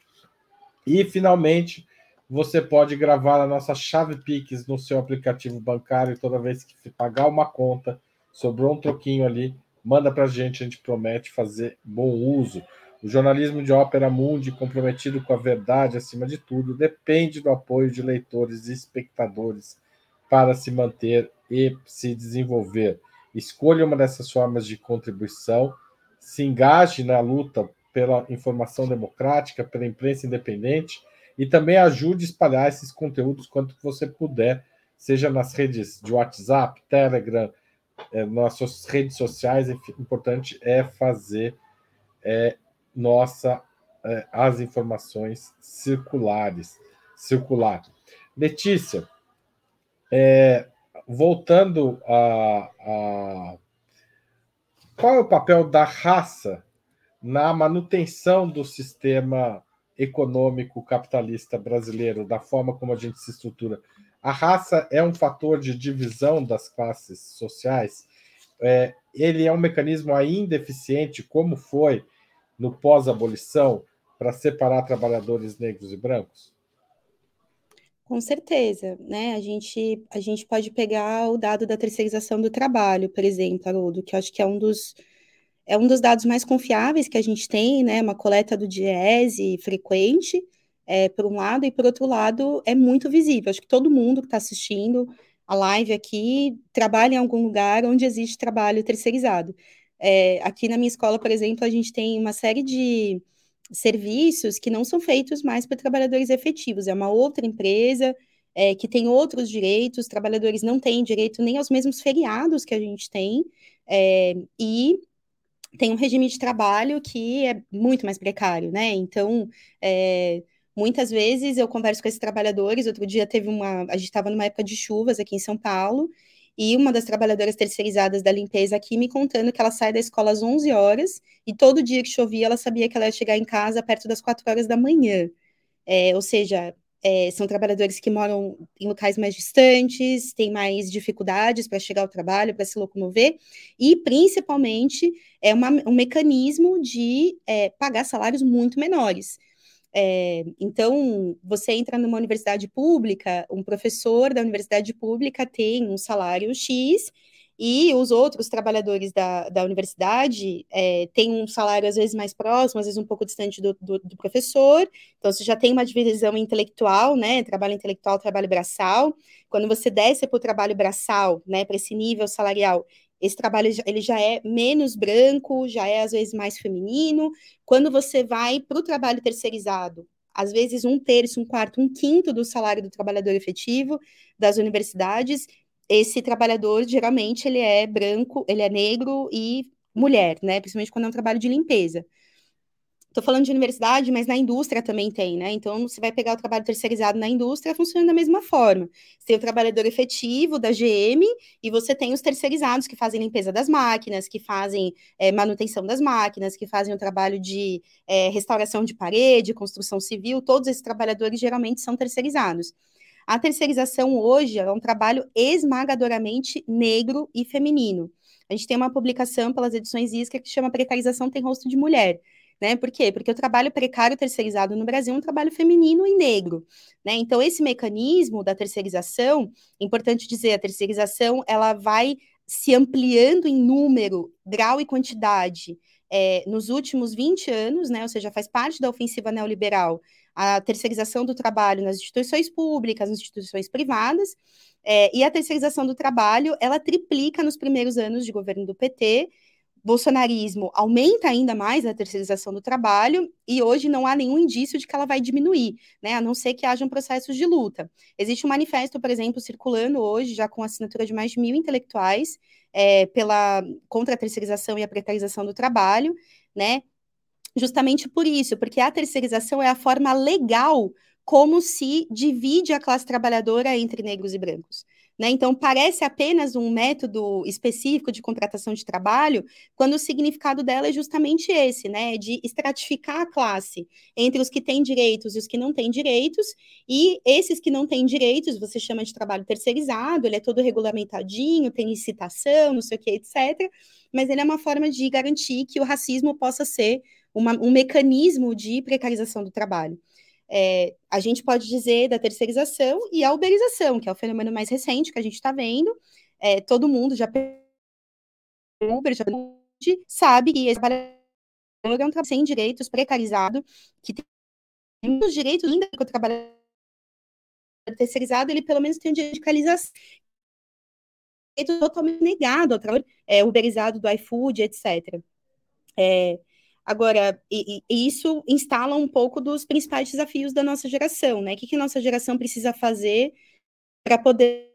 E, finalmente, você pode gravar a nossa chave Pix no seu aplicativo bancário toda vez que pagar uma conta, sobrou um troquinho ali, manda para a gente, a gente promete fazer bom uso. O jornalismo de Ópera Mundi, comprometido com a verdade acima de tudo, depende do apoio de leitores e espectadores para se manter e se desenvolver. Escolha uma dessas formas de contribuição, se engaje na luta pela informação democrática, pela imprensa independente e também ajude a espalhar esses conteúdos quanto você puder, seja nas redes de WhatsApp, Telegram, é, nas suas redes sociais. O importante é fazer é, nossa é, as informações circulares, circular. Letícia, é, voltando a, a qual é o papel da raça na manutenção do sistema econômico capitalista brasileiro, da forma como a gente se estrutura. A raça é um fator de divisão das classes sociais. É, ele é um mecanismo ainda eficiente, como foi no pós-abolição, para separar trabalhadores negros e brancos? Com certeza, né? A gente, a gente pode pegar o dado da terceirização do trabalho, por exemplo, Haroldo, que eu acho que é um dos é um dos dados mais confiáveis que a gente tem, né? Uma coleta do DIESE frequente, é, por um lado, e por outro lado, é muito visível. Acho que todo mundo que está assistindo a live aqui trabalha em algum lugar onde existe trabalho terceirizado. É, aqui na minha escola, por exemplo, a gente tem uma série de serviços que não são feitos mais por trabalhadores efetivos, é uma outra empresa é, que tem outros direitos, os trabalhadores não têm direito nem aos mesmos feriados que a gente tem, é, e tem um regime de trabalho que é muito mais precário, né? Então, é, muitas vezes eu converso com esses trabalhadores. Outro dia teve uma. A gente estava numa época de chuvas aqui em São Paulo, e uma das trabalhadoras terceirizadas da limpeza aqui me contando que ela sai da escola às 11 horas e todo dia que chovia ela sabia que ela ia chegar em casa perto das 4 horas da manhã. É, ou seja, é, são trabalhadores que moram em locais mais distantes, têm mais dificuldades para chegar ao trabalho, para se locomover, e principalmente é uma, um mecanismo de é, pagar salários muito menores. É, então, você entra numa universidade pública, um professor da universidade pública tem um salário X e os outros trabalhadores da, da universidade é, têm um salário às vezes mais próximo, às vezes um pouco distante do, do, do, professor. Então, você já tem uma divisão intelectual, né? Trabalho intelectual, trabalho braçal. Quando você desce para o trabalho braçal, né, para esse nível salarial, esse trabalho ele já é menos branco, já é às vezes mais feminino. Quando você vai para o trabalho terceirizado, às vezes um terço, um quarto, um quinto do salário do trabalhador efetivo das universidades, esse trabalhador geralmente ele é branco, ele é negro e mulher, né? Principalmente quando é um trabalho de limpeza. Estou falando de universidade, mas na indústria também tem, né? Então, você vai pegar o trabalho terceirizado na indústria, funciona da mesma forma. Você tem o trabalhador efetivo da GM e você tem os terceirizados que fazem limpeza das máquinas, que fazem é, manutenção das máquinas, que fazem o trabalho de é, restauração de parede, construção civil. Todos esses trabalhadores geralmente são terceirizados. A terceirização hoje é um trabalho esmagadoramente negro e feminino. A gente tem uma publicação pelas edições Isca que chama Precarização tem rosto de mulher. Né? Por quê? Porque o trabalho precário terceirizado no Brasil é um trabalho feminino e negro, né? Então esse mecanismo da terceirização, importante dizer, a terceirização ela vai se ampliando em número, grau e quantidade é, nos últimos 20 anos, né? Ou seja, faz parte da ofensiva neoliberal a terceirização do trabalho nas instituições públicas, nas instituições privadas, é, e a terceirização do trabalho, ela triplica nos primeiros anos de governo do PT, bolsonarismo aumenta ainda mais a terceirização do trabalho e hoje não há nenhum indício de que ela vai diminuir, né? A não ser que hajam processos de luta. Existe um manifesto, por exemplo, circulando hoje, já com assinatura de mais de mil intelectuais, é, pela contra a terceirização e a precarização do trabalho, né? Justamente por isso, porque a terceirização é a forma legal como se divide a classe trabalhadora entre negros e brancos. Né? Então, parece apenas um método específico de contratação de trabalho, quando o significado dela é justamente esse, né? De estratificar a classe entre os que têm direitos e os que não têm direitos, e esses que não têm direitos, você chama de trabalho terceirizado, ele é todo regulamentadinho, tem licitação, não sei o que, etc. Mas ele é uma forma de garantir que o racismo possa ser uma, um mecanismo de precarização do trabalho. É, a gente pode dizer da terceirização e a uberização, que é o fenômeno mais recente que a gente está vendo. É, todo mundo já Uber já sabe que esse trabalhador é um trabalho sem direitos, precarizado, que tem muitos direitos ainda que o trabalhador terceirizado, ele pelo menos tem um direito de totalmente negado ao trabalho é, uberizado do iFood, etc. É, Agora, e, e isso instala um pouco dos principais desafios da nossa geração, né? O que, que a nossa geração precisa fazer para poder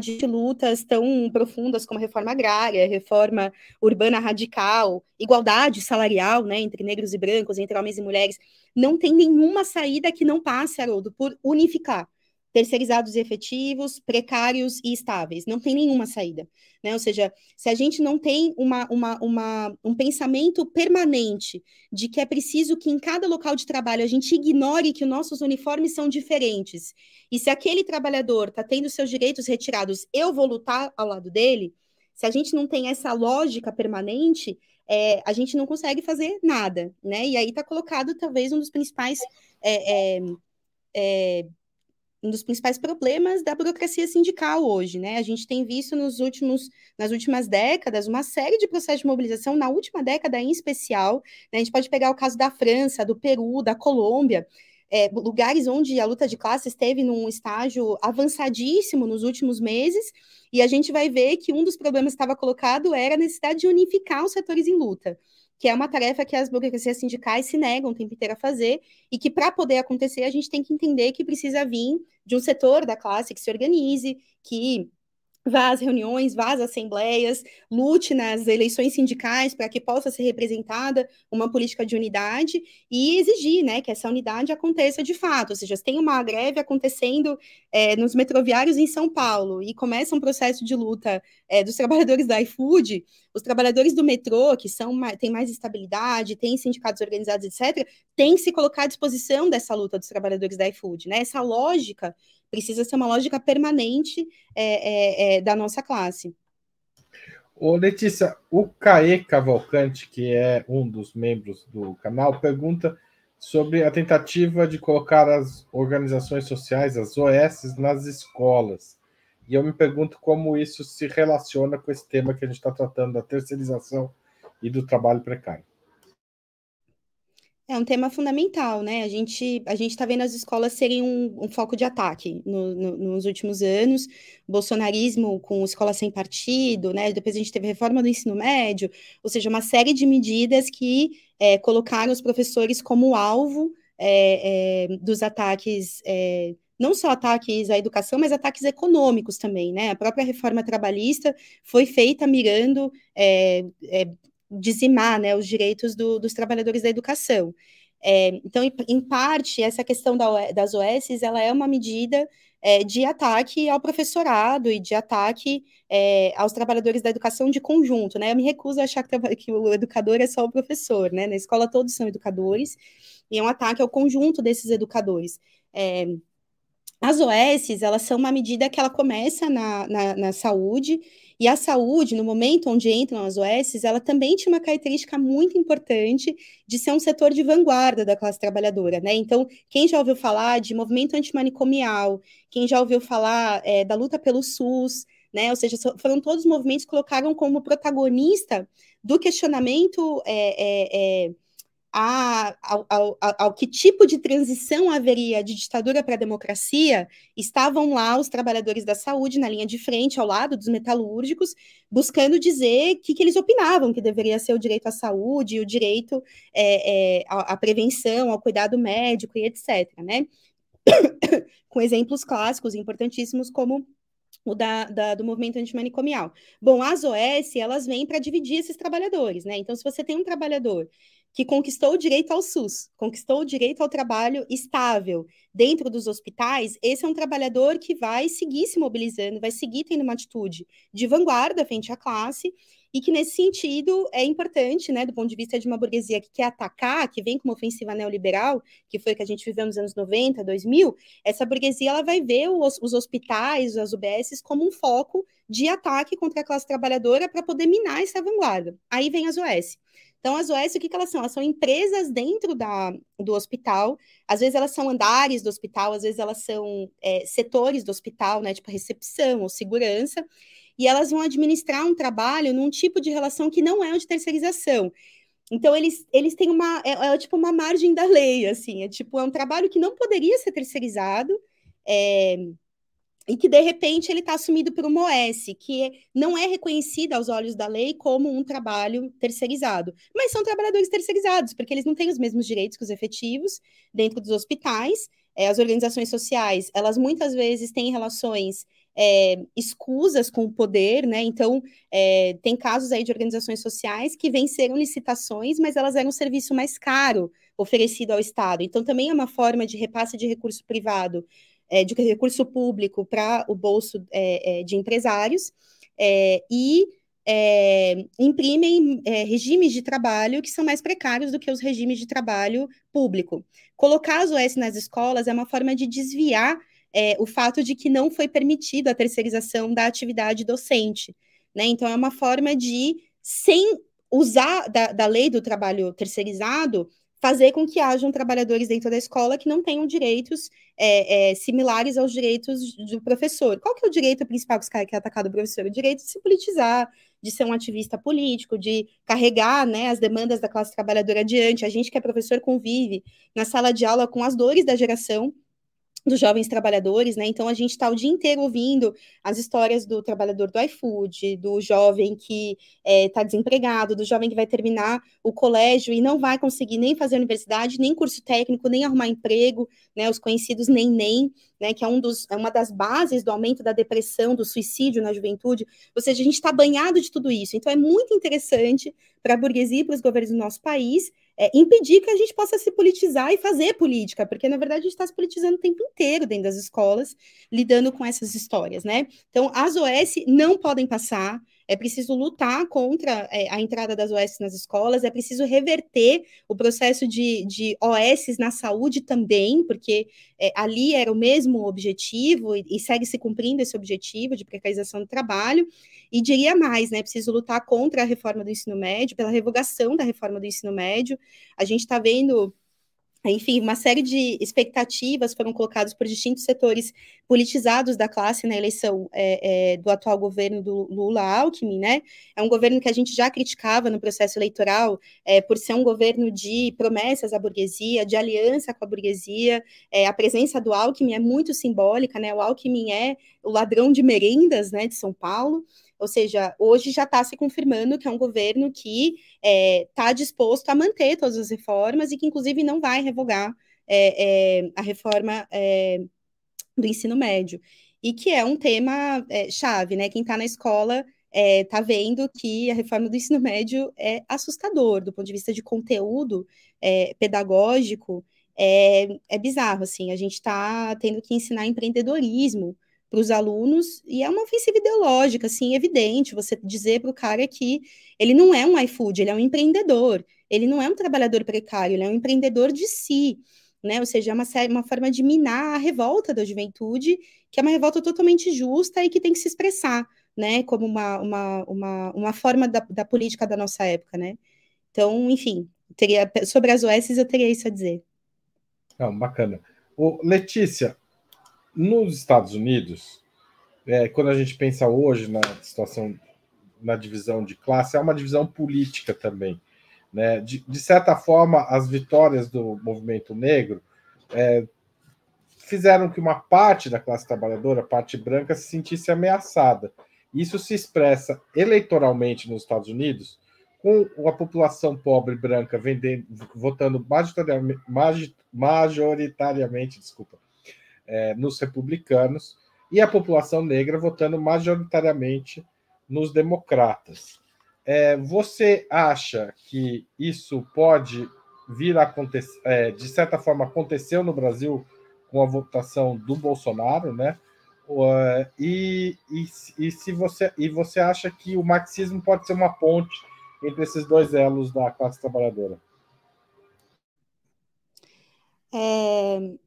de lutas tão profundas como reforma agrária, reforma urbana radical, igualdade salarial, né, entre negros e brancos, entre homens e mulheres, não tem nenhuma saída que não passe, Haroldo, por unificar terceirizados e efetivos, precários e estáveis. Não tem nenhuma saída. Né? Ou seja, se a gente não tem uma, uma, uma, um pensamento permanente de que é preciso que em cada local de trabalho a gente ignore que os nossos uniformes são diferentes, e se aquele trabalhador está tendo seus direitos retirados, eu vou lutar ao lado dele, se a gente não tem essa lógica permanente, é, a gente não consegue fazer nada, né? E aí está colocado talvez um dos principais é, é, é um dos principais problemas da burocracia sindical hoje, né? A gente tem visto nos últimos, nas últimas décadas uma série de processos de mobilização, na última década em especial, né? A gente pode pegar o caso da França, do Peru, da Colômbia, é, lugares onde a luta de classes esteve num estágio avançadíssimo nos últimos meses, e a gente vai ver que um dos problemas que estava colocado era a necessidade de unificar os setores em luta que é uma tarefa que as burocracias sindicais se negam o tempo inteiro a fazer, e que para poder acontecer a gente tem que entender que precisa vir de um setor da classe que se organize, que vá às reuniões, vá às assembleias, lute nas eleições sindicais para que possa ser representada uma política de unidade e exigir né, que essa unidade aconteça de fato. Ou seja, se tem uma greve acontecendo é, nos metroviários em São Paulo e começa um processo de luta é, dos trabalhadores da iFood, os trabalhadores do metrô, que são têm mais estabilidade, têm sindicatos organizados, etc., têm que se colocar à disposição dessa luta dos trabalhadores da iFood. Né? Essa lógica precisa ser uma lógica permanente é, é, é, da nossa classe. Ô, Letícia, o Caê Cavalcante, que é um dos membros do canal, pergunta sobre a tentativa de colocar as organizações sociais, as OS, nas escolas. E eu me pergunto como isso se relaciona com esse tema que a gente está tratando, da terceirização e do trabalho precário. É um tema fundamental, né? A gente a gente está vendo as escolas serem um, um foco de ataque no, no, nos últimos anos, bolsonarismo com escola sem partido, né? Depois a gente teve reforma do ensino médio, ou seja, uma série de medidas que é, colocaram os professores como alvo é, é, dos ataques, é, não só ataques à educação, mas ataques econômicos também, né? A própria reforma trabalhista foi feita mirando é, é, dizimar né, os direitos do, dos trabalhadores da educação. É, então, em, parte, essa questão da, das OS, ela é uma medida é, de ataque ao professorado e de ataque é, aos trabalhadores da educação de conjunto, né? Eu me recuso a achar que, (laughs) que, o educador é só o professor, né? Na escola todos são educadores, e é um ataque ao conjunto desses educadores. As OS, elas são uma medida que ela começa na, na, na saúde, e a saúde, no momento onde entram as OS, ela também tinha uma característica muito importante de ser um setor de vanguarda da classe trabalhadora, né? Então, quem já ouviu falar de movimento antimanicomial, quem já ouviu falar é, da luta pelo SUS, né? Ou seja, foram todos os movimentos que colocaram como protagonista do questionamento é, é, é a, ao, ao, ao, que tipo de transição haveria de ditadura para democracia, estavam lá os trabalhadores da saúde na linha de frente, ao lado dos metalúrgicos, buscando dizer o que, que eles opinavam que deveria ser o direito à saúde, o direito é, é, à, à, prevenção, ao cuidado médico e etc. Né? (coughs) Com exemplos clássicos importantíssimos como o da, da, do movimento antimanicomial. Bom, as OS, elas vêm para dividir esses trabalhadores, né? Então, se você tem um trabalhador que conquistou o direito ao SUS, conquistou o direito ao trabalho estável dentro dos hospitais, esse é um trabalhador que vai seguir se mobilizando, vai seguir tendo uma atitude de vanguarda frente à classe, e que nesse sentido é importante, né, do ponto de vista de uma burguesia que quer atacar, que vem com uma ofensiva neoliberal, que foi que a gente viveu nos anos 90, 2000, essa burguesia ela vai ver os, os hospitais, as UBSs como um foco de ataque contra a classe trabalhadora para poder minar essa vanguarda. Aí vem as OS. Então, as OS, o que, que elas são? Elas são empresas dentro da, do hospital, às vezes elas são andares do hospital, às vezes elas são é, setores do hospital, né, tipo recepção ou segurança, e elas vão administrar um trabalho num tipo de relação que não é o de terceirização. Então, eles, eles têm uma, é, é tipo uma margem da lei, assim, é tipo, é um trabalho que não poderia ser terceirizado, é, e que de repente ele está assumido por uma OS, que não é reconhecida aos olhos da lei como um trabalho terceirizado, mas são trabalhadores terceirizados, porque eles não têm os mesmos direitos que os efetivos dentro dos hospitais. É, as organizações sociais, elas muitas vezes têm relações é, escusas com o poder, né? Então, é, tem casos aí de organizações sociais que venceram licitações, mas elas eram um serviço mais caro oferecido ao Estado. Então, também é uma forma de repasse de recurso privado é, de recurso público para o bolso é, é, de empresários é, e é, imprimem regimes de trabalho que são mais precários do que os regimes de trabalho público. Colocar as OS nas escolas é uma forma de desviar o fato de que não foi permitida a terceirização da atividade docente. Né? Então, é uma forma de, sem usar da, da lei do trabalho terceirizado, fazer com que hajam trabalhadores dentro da escola que não tenham direitos é, é, similares aos direitos do professor. Qual que é o direito principal que os caras querem atacar do professor? O direito de se politizar, de ser um ativista político, de carregar né, as demandas da classe trabalhadora adiante. A gente que é professor convive na sala de aula com as dores da geração dos jovens trabalhadores, né? Então a gente está o dia inteiro ouvindo as histórias do trabalhador do iFood, do jovem que está é, desempregado, do jovem que vai terminar o colégio e não vai conseguir nem fazer universidade, nem curso técnico, nem arrumar emprego, né? Os conhecidos nem nem, né? Que é um dos, é uma das bases do aumento da depressão, do suicídio na juventude. Ou seja, a gente está banhado de tudo isso. Então é muito interessante para a burguesia e para os governos do nosso país é, impedir que a gente possa se politizar e fazer política, porque na verdade a gente está se politizando o tempo inteiro dentro das escolas, lidando com essas histórias, né? Então, as OS não podem passar, é preciso lutar contra é, a entrada das OS nas escolas, é preciso reverter o processo de, de OS na saúde também, porque é, ali era o mesmo objetivo e, e segue se cumprindo esse objetivo de precarização do trabalho. E diria mais, né? Preciso lutar contra a reforma do ensino médio, pela revogação da reforma do ensino médio. A gente está vendo enfim, uma série de expectativas foram colocadas por distintos setores politizados da classe na eleição é, é, do atual governo do Lula-Alckmin, né? É um governo que a gente já criticava no processo eleitoral é, por ser um governo de promessas à burguesia, de aliança com a burguesia. É, a presença do Alckmin é muito simbólica, né? O Alckmin é o ladrão de merendas, né, de São Paulo. Ou seja, hoje já está se confirmando que é um governo que está é, tá disposto a manter todas as reformas e que, inclusive, não vai revogar é, é, a reforma é, do ensino médio. E que é um tema é, chave, né? Quem está na escola está é, vendo que a reforma do ensino médio é assustador do ponto de vista de conteúdo pedagógico. É, é bizarro, assim, a gente está tendo que ensinar empreendedorismo para os alunos, e é uma ofensiva ideológica, assim, evidente, você dizer para o cara que ele não é um iFood, ele é um empreendedor, ele não é um trabalhador precário, ele é um empreendedor de si, né? Ou seja, é uma, uma forma de minar a revolta da juventude, que é uma revolta totalmente justa e que tem que se expressar, né? Como uma, uma, uma, uma forma da, da política da nossa época, né? Então, enfim, teria, sobre as OS eu teria isso a dizer. Não, bacana. O, Letícia, nos Estados Unidos, é, quando a gente pensa hoje na situação, na divisão de classe, é uma divisão política também. Né? De, de certa forma, as vitórias do movimento negro é, fizeram que uma parte da classe trabalhadora, parte branca, se sentisse ameaçada. Isso se expressa eleitoralmente nos Estados Unidos, com a população pobre branca vendendo, votando majoritariamente, majoritariamente desculpa, é, nos republicanos, e a população negra votando majoritariamente nos democratas. É, você acha que isso pode vir a acontecer, é, de certa forma, aconteceu no Brasil com a votação do Bolsonaro, né? E, e, e, se você, e você acha que o marxismo pode ser uma ponte entre esses dois elos da classe trabalhadora? É,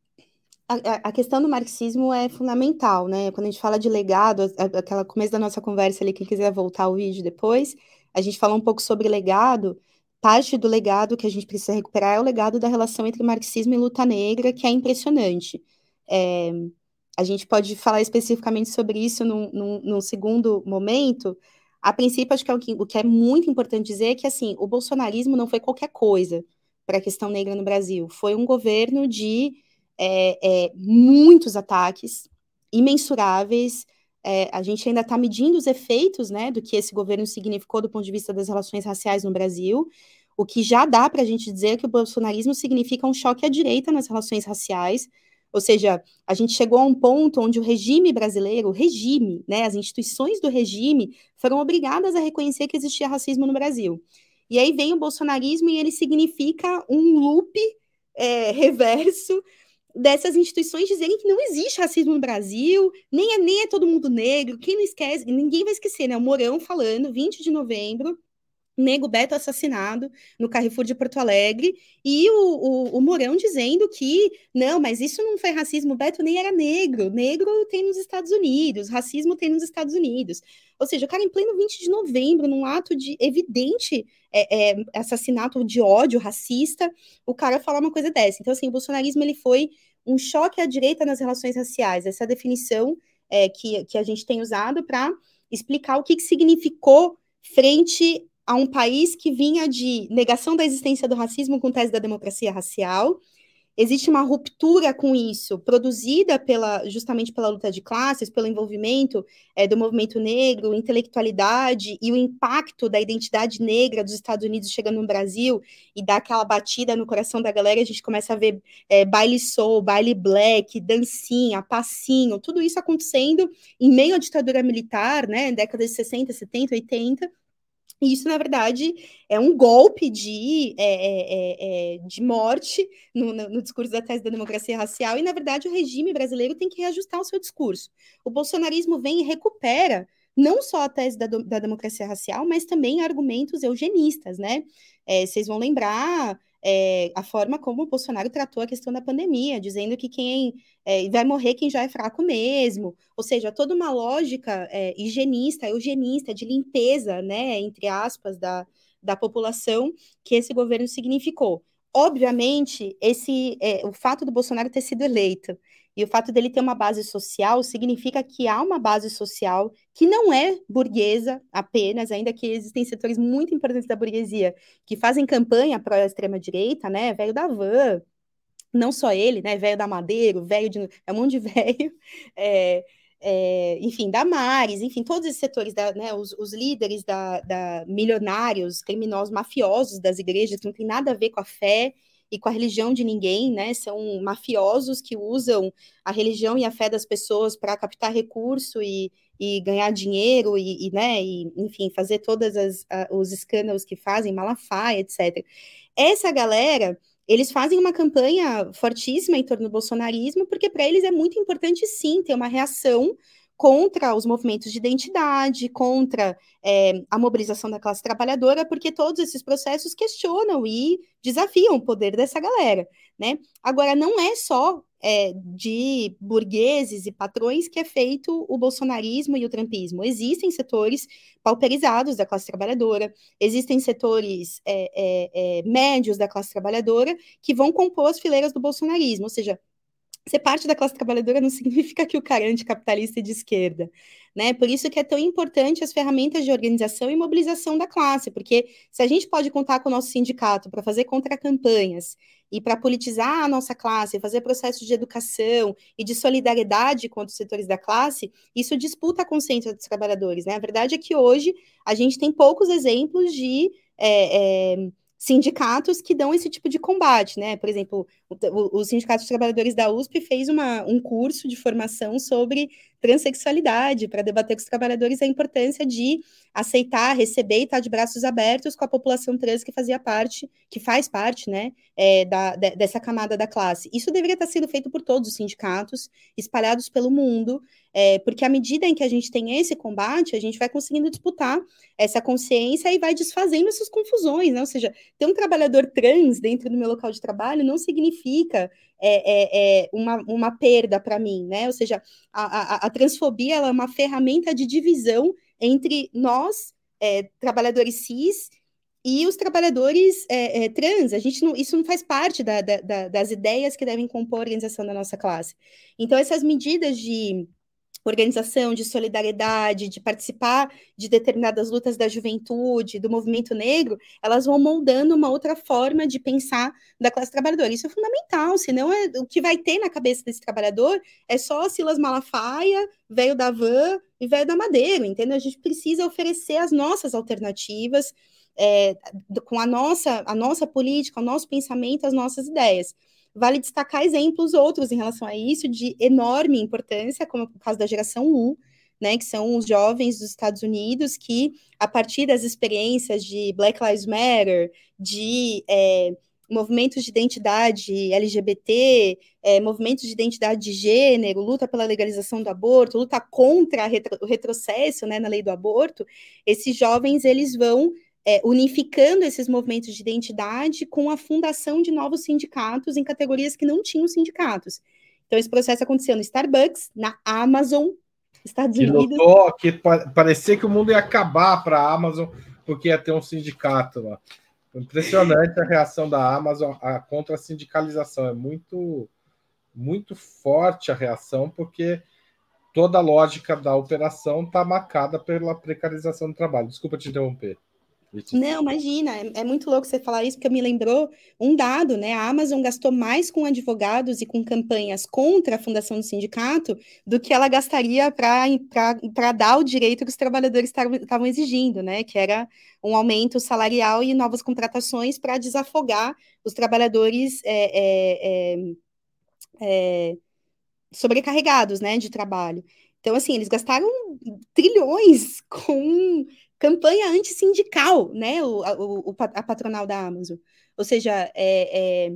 a, questão do marxismo é fundamental, né? Quando a gente fala de legado, aquela começo da nossa conversa ali, quem quiser voltar o vídeo depois, a gente fala um pouco sobre legado. Parte do legado que a gente precisa recuperar é o legado da relação entre marxismo e luta negra, que é impressionante. É, a gente pode falar especificamente sobre isso num, num, num segundo momento. A princípio, acho que, é o, que o que é muito importante dizer é que assim, o bolsonarismo não foi qualquer coisa para a questão negra no Brasil. Foi um governo de é, é, muitos ataques imensuráveis. É, a gente ainda está medindo os efeitos né, do que esse governo significou do ponto de vista das relações raciais no Brasil. O que já dá para a gente dizer que o bolsonarismo significa um choque à direita nas relações raciais, ou seja, a gente chegou a um ponto onde o regime brasileiro, o regime, né, as instituições do regime foram obrigadas a reconhecer que existia racismo no Brasil. E aí vem o bolsonarismo e ele significa um loop é, (laughs) reverso dessas instituições dizerem que não existe racismo no Brasil, nem é, nem é todo mundo negro, quem não esquece, ninguém vai esquecer, né? O Mourão falando, 20 de novembro, Nego Beto assassinado no Carrefour de Porto Alegre, e o, o, o Mourão dizendo que, não, mas isso não foi racismo, Beto nem era negro, negro tem nos Estados Unidos, racismo tem nos Estados Unidos. Ou seja, o cara em pleno 20 de novembro, num ato de evidente é, é, assassinato de ódio racista, o cara falar uma coisa dessa. Então, assim, o bolsonarismo ele foi um choque à direita nas relações raciais, essa definição é, que, que a gente tem usado para explicar o que, que significou frente a um país que vinha de negação da existência do racismo com tese da democracia racial. Existe uma ruptura com isso, produzida pela, justamente pela luta de classes, pelo envolvimento é, do movimento negro, intelectualidade e o impacto da identidade negra dos Estados Unidos chegando no Brasil e dá aquela batida no coração da galera. A gente começa a ver é, baile soul, baile black, dancinha, passinho, tudo isso acontecendo em meio à ditadura militar, né, décadas de 60, 70, 80 e isso, na verdade, é um golpe de, é, é, é, é, de morte no, no, no, discurso da tese da democracia racial, e, na verdade, o regime brasileiro tem que reajustar o seu discurso. O bolsonarismo vem e recupera não só a tese da, da democracia racial, mas também argumentos eugenistas, né? É, vocês vão lembrar é, a forma como o Bolsonaro tratou a questão da pandemia, dizendo que quem é, vai morrer quem já é fraco mesmo, ou seja, toda uma lógica é, higienista, eugenista, de limpeza, né, entre aspas, da, da população que esse governo significou. Obviamente, esse o fato do Bolsonaro ter sido eleito e o fato dele ter uma base social significa que há uma base social que não é burguesa apenas, ainda que existem setores muito importantes da burguesia que fazem campanha para a extrema-direita, né? Velho da van, não só ele, né? Velho da Madeiro, velho de. É um monte de (laughs) velho. É, é, enfim, da Mares, enfim, todos esses setores, da, né, os, os, líderes da, da, milionários, criminosos, mafiosos das igrejas, que não tem nada a ver com a fé e com a religião de ninguém, né? São mafiosos que usam a religião e a fé das pessoas para captar recurso e, e ganhar dinheiro e, e, né, e, enfim, fazer todos os escândalos que fazem, Malafaia, etc. Essa galera, eles fazem uma campanha fortíssima em torno do bolsonarismo, porque para eles é muito importante, sim, ter uma reação contra os movimentos de identidade, contra é, a mobilização da classe trabalhadora, porque todos esses processos questionam e desafiam o poder dessa galera, né? Agora, não é só é, de burgueses e patrões que é feito o bolsonarismo e o trumpismo. Existem setores pauperizados da classe trabalhadora, existem setores é, é, é médios da classe trabalhadora que vão compor as fileiras do bolsonarismo, ou seja, ser parte da classe trabalhadora não (laughs) significa que o cara é anticapitalista e de esquerda, né? Por isso que é tão importante as ferramentas de organização e mobilização da classe, porque se a gente pode contar com o nosso sindicato para fazer contra-campanhas e para politizar a nossa classe, fazer processos de educação e de solidariedade com os setores da classe, isso disputa a consciência dos trabalhadores, né? A verdade é que hoje a gente tem poucos exemplos de é, é, sindicatos que dão esse tipo de combate, né? Por exemplo, o, o Sindicato de Trabalhadores da USP fez uma, um curso de formação sobre transexualidade para debater com os trabalhadores a importância de aceitar, receber e estar de braços abertos com a população trans que fazia parte, que faz parte, né, é, da, de, dessa camada da classe. Isso deveria estar sendo feito por todos os sindicatos, espalhados pelo mundo, é, porque à medida em que a gente tem esse combate, a gente vai conseguindo disputar essa consciência e vai desfazendo essas confusões, né? Ou seja, ter um trabalhador trans dentro do meu local de trabalho não significa é, é, é uma, uma perda para mim, né? Ou seja, a, a, a transfobia é uma ferramenta de divisão entre nós, é, trabalhadores cis, e os trabalhadores é, é, trans, a gente não, isso não faz parte da, da, das ideias que devem compor a organização da nossa classe. Então, essas medidas de organização, de solidariedade, de participar de determinadas lutas da juventude, do movimento negro, elas vão moldando uma outra forma de pensar da classe trabalhadora. Isso é fundamental, senão é, o que vai ter na cabeça desse trabalhador é só Silas Malafaia, velho da van e velho da madeira, entendeu? A gente precisa oferecer as nossas alternativas é, com a nossa, a nossa política, o nosso pensamento, as nossas ideias. Vale destacar exemplos outros em relação a isso, de enorme importância, como o caso da geração U, né, que são os jovens dos Estados Unidos que, a partir das experiências de Black Lives Matter, de é, movimentos de identidade LGBT, é, movimentos de identidade de gênero, luta pela legalização do aborto, luta contra retro, o retrocesso né, na lei do aborto, esses jovens eles vão é, unificando esses movimentos de identidade com a fundação de novos sindicatos em categorias que não tinham sindicatos. Então, esse processo aconteceu no Starbucks, na Amazon, Estados que Unidos. Que parecia que o mundo ia acabar para a Amazon porque ia ter um sindicato lá. Impressionante a reação da Amazon contra a sindicalização. É muito, muito forte a reação, porque toda a lógica da operação está marcada pela precarização do trabalho. Desculpa te interromper. Não, imagina, é, é, muito louco você falar isso, porque me lembrou um dado, né? A Amazon gastou mais com advogados e com campanhas contra a fundação do sindicato do que ela gastaria para dar o direito que os trabalhadores estavam exigindo, né? Que era um aumento salarial e novas contratações para desafogar os trabalhadores é, é, é, é, sobrecarregados, né, de trabalho. Então, assim, eles gastaram trilhões (laughs) com campanha antissindical, né? O, o, a patronal da Amazon. Ou seja, é. é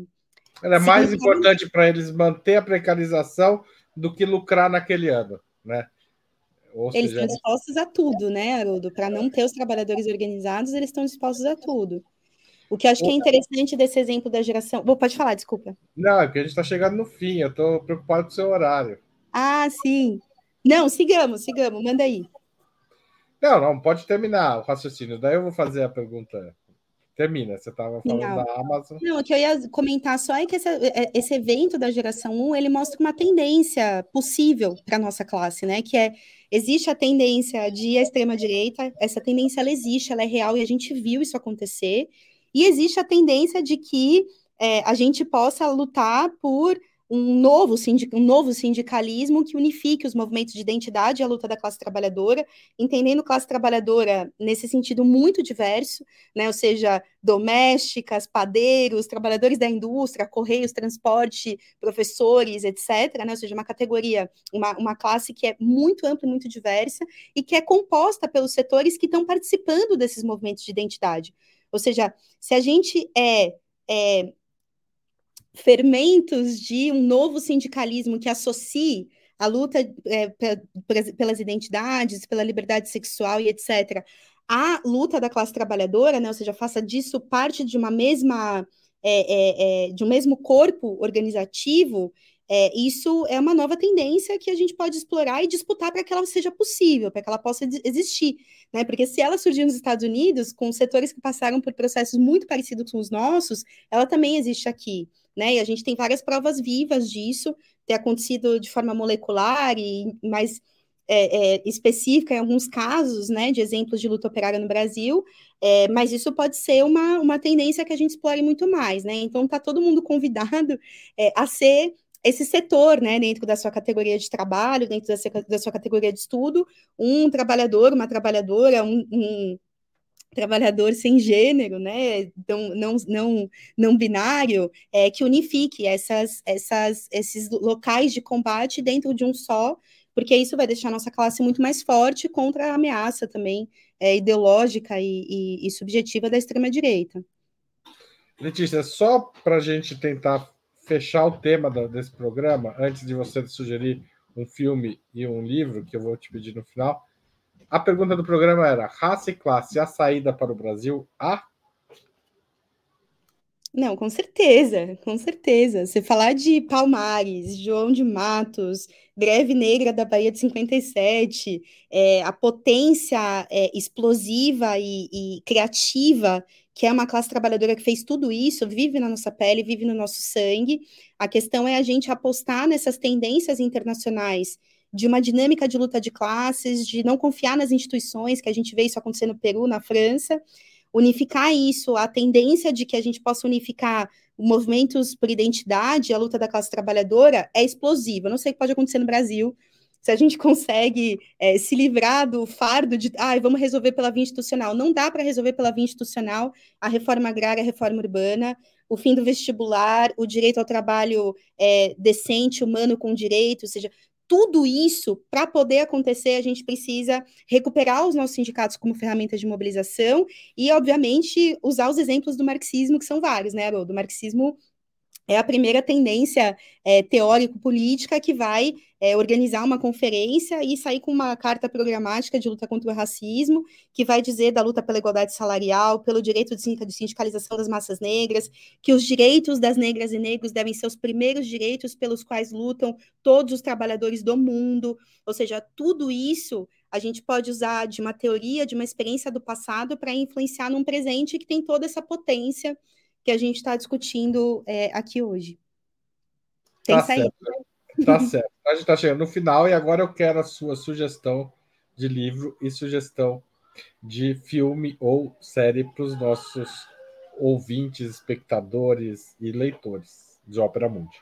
Era mais importante para eles manter a precarização do que lucrar naquele ano, né? Ou eles seja, estão dispostos a tudo, né, Haroldo? Para não ter os trabalhadores organizados, eles estão dispostos a tudo. O que eu acho que é interessante desse exemplo da geração. Bom, pode falar, desculpa. Não, é que a gente está chegando no fim, eu estou preocupado com o seu horário. Ah, sim. Não, sigamos, sigamos, manda aí. Não, não, pode terminar o raciocínio. Daí eu vou fazer a pergunta. Termina, você estava falando não. da Amazon. Não, o que eu ia comentar só é que esse, é, esse evento da geração 1, ele mostra uma tendência possível para a nossa classe, né? Que é, existe a tendência de à extrema-direita, essa tendência ela existe, ela é real, e a gente viu isso acontecer, e existe a tendência de que é, a gente possa lutar por um novo, um novo sindicalismo que unifique os movimentos de identidade e a luta da classe trabalhadora, entendendo classe trabalhadora nesse sentido muito diverso, né? ou seja, domésticas, padeiros, trabalhadores da indústria, correios, transporte, professores, etc., né? ou seja, uma categoria, uma, uma classe que é muito ampla e muito diversa e que é composta pelos setores que estão participando desses movimentos de identidade. Ou seja, se a gente é, é fermentos de um novo sindicalismo que associe a luta é, pelas identidades, pela liberdade sexual e etc., a luta da classe trabalhadora, né, ou seja, faça disso parte de uma mesma, é, é, é de um mesmo corpo organizativo, é, isso é uma nova tendência que a gente pode explorar e disputar para que ela seja possível, para que ela possa existir, né? Porque se ela surgiu nos Estados Unidos, com setores que passaram por processos muito parecidos com os nossos, ela também existe aqui né? E a gente tem várias provas vivas disso, ter acontecido de forma molecular e mais é, é, específica em alguns casos, né, de exemplos de luta operária no Brasil, é, mas isso pode ser uma, uma tendência que a gente explore muito mais, né? Então está todo mundo (laughs) convidado é, a ser esse setor, né, dentro da sua categoria de trabalho, dentro da sua, da sua categoria de estudo, um trabalhador, uma trabalhadora, um, um trabalhador sem gênero, né, então, não, não, não binário, é, que unifique essas, essas, esses locais de combate dentro de um só, porque isso vai deixar a nossa classe muito mais forte contra a ameaça também é, ideológica e, e, e subjetiva da extrema-direita. Letícia, só para a gente tentar fechar o tema desse programa, antes de você sugerir um filme e um livro, que eu vou te pedir no final, a pergunta do programa era: raça e classe, a saída para o Brasil? A? Não, com certeza, com certeza. Você falar de Palmares, João de Matos, Greve Negra da Bahia de 57, é, a potência é, explosiva e, e, criativa, que é uma classe trabalhadora que fez tudo isso, vive na nossa pele, vive no nosso sangue. A questão é a gente apostar nessas tendências internacionais de uma dinâmica de luta de classes, de não confiar nas instituições, que a gente vê isso acontecer no Peru, na França, unificar isso, a tendência de que a gente possa unificar movimentos por identidade, a luta da classe trabalhadora, é explosiva. não sei o que pode acontecer no Brasil, se a gente (laughs) consegue é, se livrar do fardo de, ah, vamos resolver pela via institucional. Não dá para resolver pela via institucional a reforma agrária, a reforma urbana, o fim do vestibular, o direito ao trabalho é, decente, humano, com direito, ou seja, tudo isso, para poder acontecer, a gente precisa recuperar os nossos sindicatos como ferramenta de mobilização e, obviamente, usar os exemplos do marxismo, que são vários, né, Haroldo? O marxismo é a primeira tendência é, teórico-política que vai é, organizar uma conferência e sair com uma carta programática de luta contra o racismo, que vai dizer da luta pela igualdade salarial, pelo direito de sindicalização das massas negras, que os direitos das negras e negros devem ser os primeiros direitos pelos quais lutam todos os trabalhadores do mundo. Ou seja, tudo isso a gente pode usar de uma teoria, de uma experiência do passado para influenciar num presente que tem toda essa potência que a gente está discutindo é, aqui hoje. Tem tá saída. Certo. Tá (laughs) certo. A gente está chegando no final e agora eu quero a sua sugestão de livro e sugestão de filme ou série para os nossos ouvintes, espectadores e leitores de Ópera Mundi.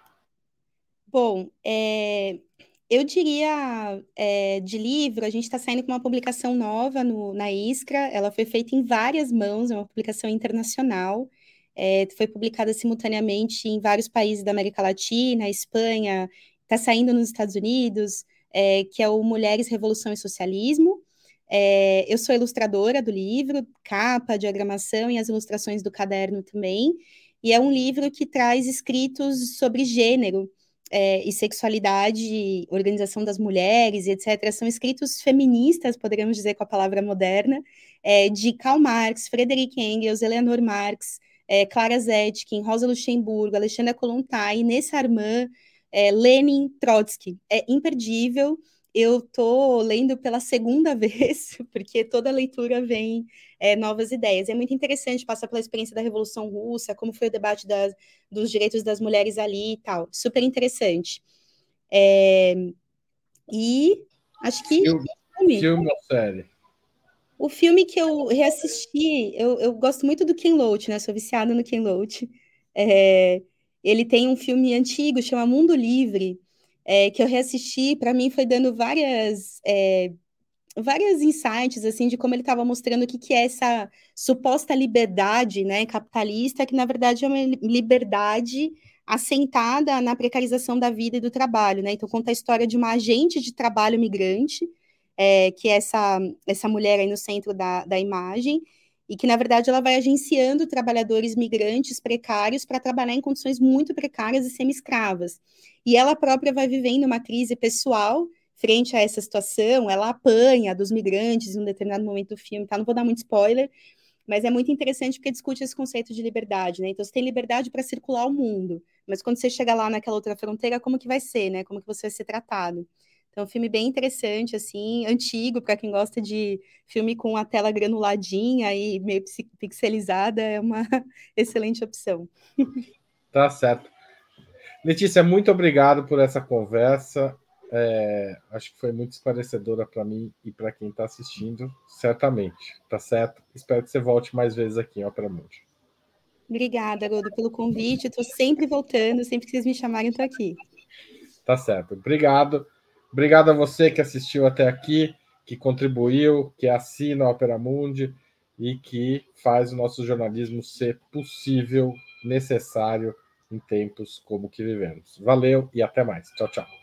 Bom, é, eu diria é, de livro, a gente está saindo com uma publicação nova no, na Iskra, ela foi feita em várias mãos, é uma publicação internacional é, foi publicada simultaneamente em vários países da América Latina, Espanha, está saindo nos Estados Unidos, é, que é o Mulheres, Revolução e Socialismo. É, eu sou ilustradora do livro, capa, diagramação e as ilustrações do caderno também. E é um livro que traz escritos sobre gênero é, e sexualidade, organização das mulheres, etc. São escritos feministas, poderíamos dizer com a palavra moderna, é, de Karl Marx, Frederick Engels, Eleanor Marx, é, Clara Zetkin, Rosa Luxemburgo, Alexandra Kolontai, Nessa Armand, é, Lenin, Trotsky. É imperdível. Eu estou lendo pela segunda (laughs) vez, porque toda leitura vem é, novas ideias. É muito interessante passar pela experiência da Revolução Russa, como foi o debate das, dos direitos das mulheres ali e tal. Super interessante. É, e acho que. Filme, filme ou série? O filme que eu reassisti, eu, eu gosto muito do Ken Loach, né? Sou viciada no Ken Loach. É, ele tem um filme antigo, chama Mundo Livre, é, que eu reassisti, para mim foi dando várias é, várias insights assim de como ele estava mostrando o que, que é essa suposta liberdade né, capitalista, que na verdade é uma liberdade assentada na precarização da vida e do trabalho. Né? Então conta a história de uma agente de trabalho migrante é, que é essa, essa mulher aí no centro da, da imagem, e que, na verdade, ela vai agenciando trabalhadores migrantes precários para trabalhar em condições muito precárias e semi-escravas. E ela própria vai vivendo uma crise pessoal frente a essa situação, ela apanha dos migrantes em um determinado momento do filme, tá? Não vou dar muito spoiler, mas é muito interessante porque discute esse conceito de liberdade, né? Então, você tem liberdade para circular o mundo, mas quando você chega lá naquela outra fronteira, como que vai ser, né? Como que você vai ser tratado? Então, é um filme bem interessante, assim, antigo, para quem gosta de filme com a tela granuladinha e meio pixelizada, é uma (laughs) excelente opção. Tá certo. Letícia, muito obrigado por essa conversa. É, acho que foi muito esclarecedora para mim e para quem está assistindo, certamente. Tá certo? Espero que você volte mais vezes aqui em Opera Mundi. Obrigada, Haroldo, pelo convite. Estou sempre voltando, sempre que vocês me chamarem, estou aqui. Tá certo. Obrigado. Obrigado a você que assistiu até aqui, que contribuiu, que assina a Opera Mundi e que faz o nosso jornalismo ser possível, necessário em tempos como que vivemos. Valeu e até mais. Tchau, tchau.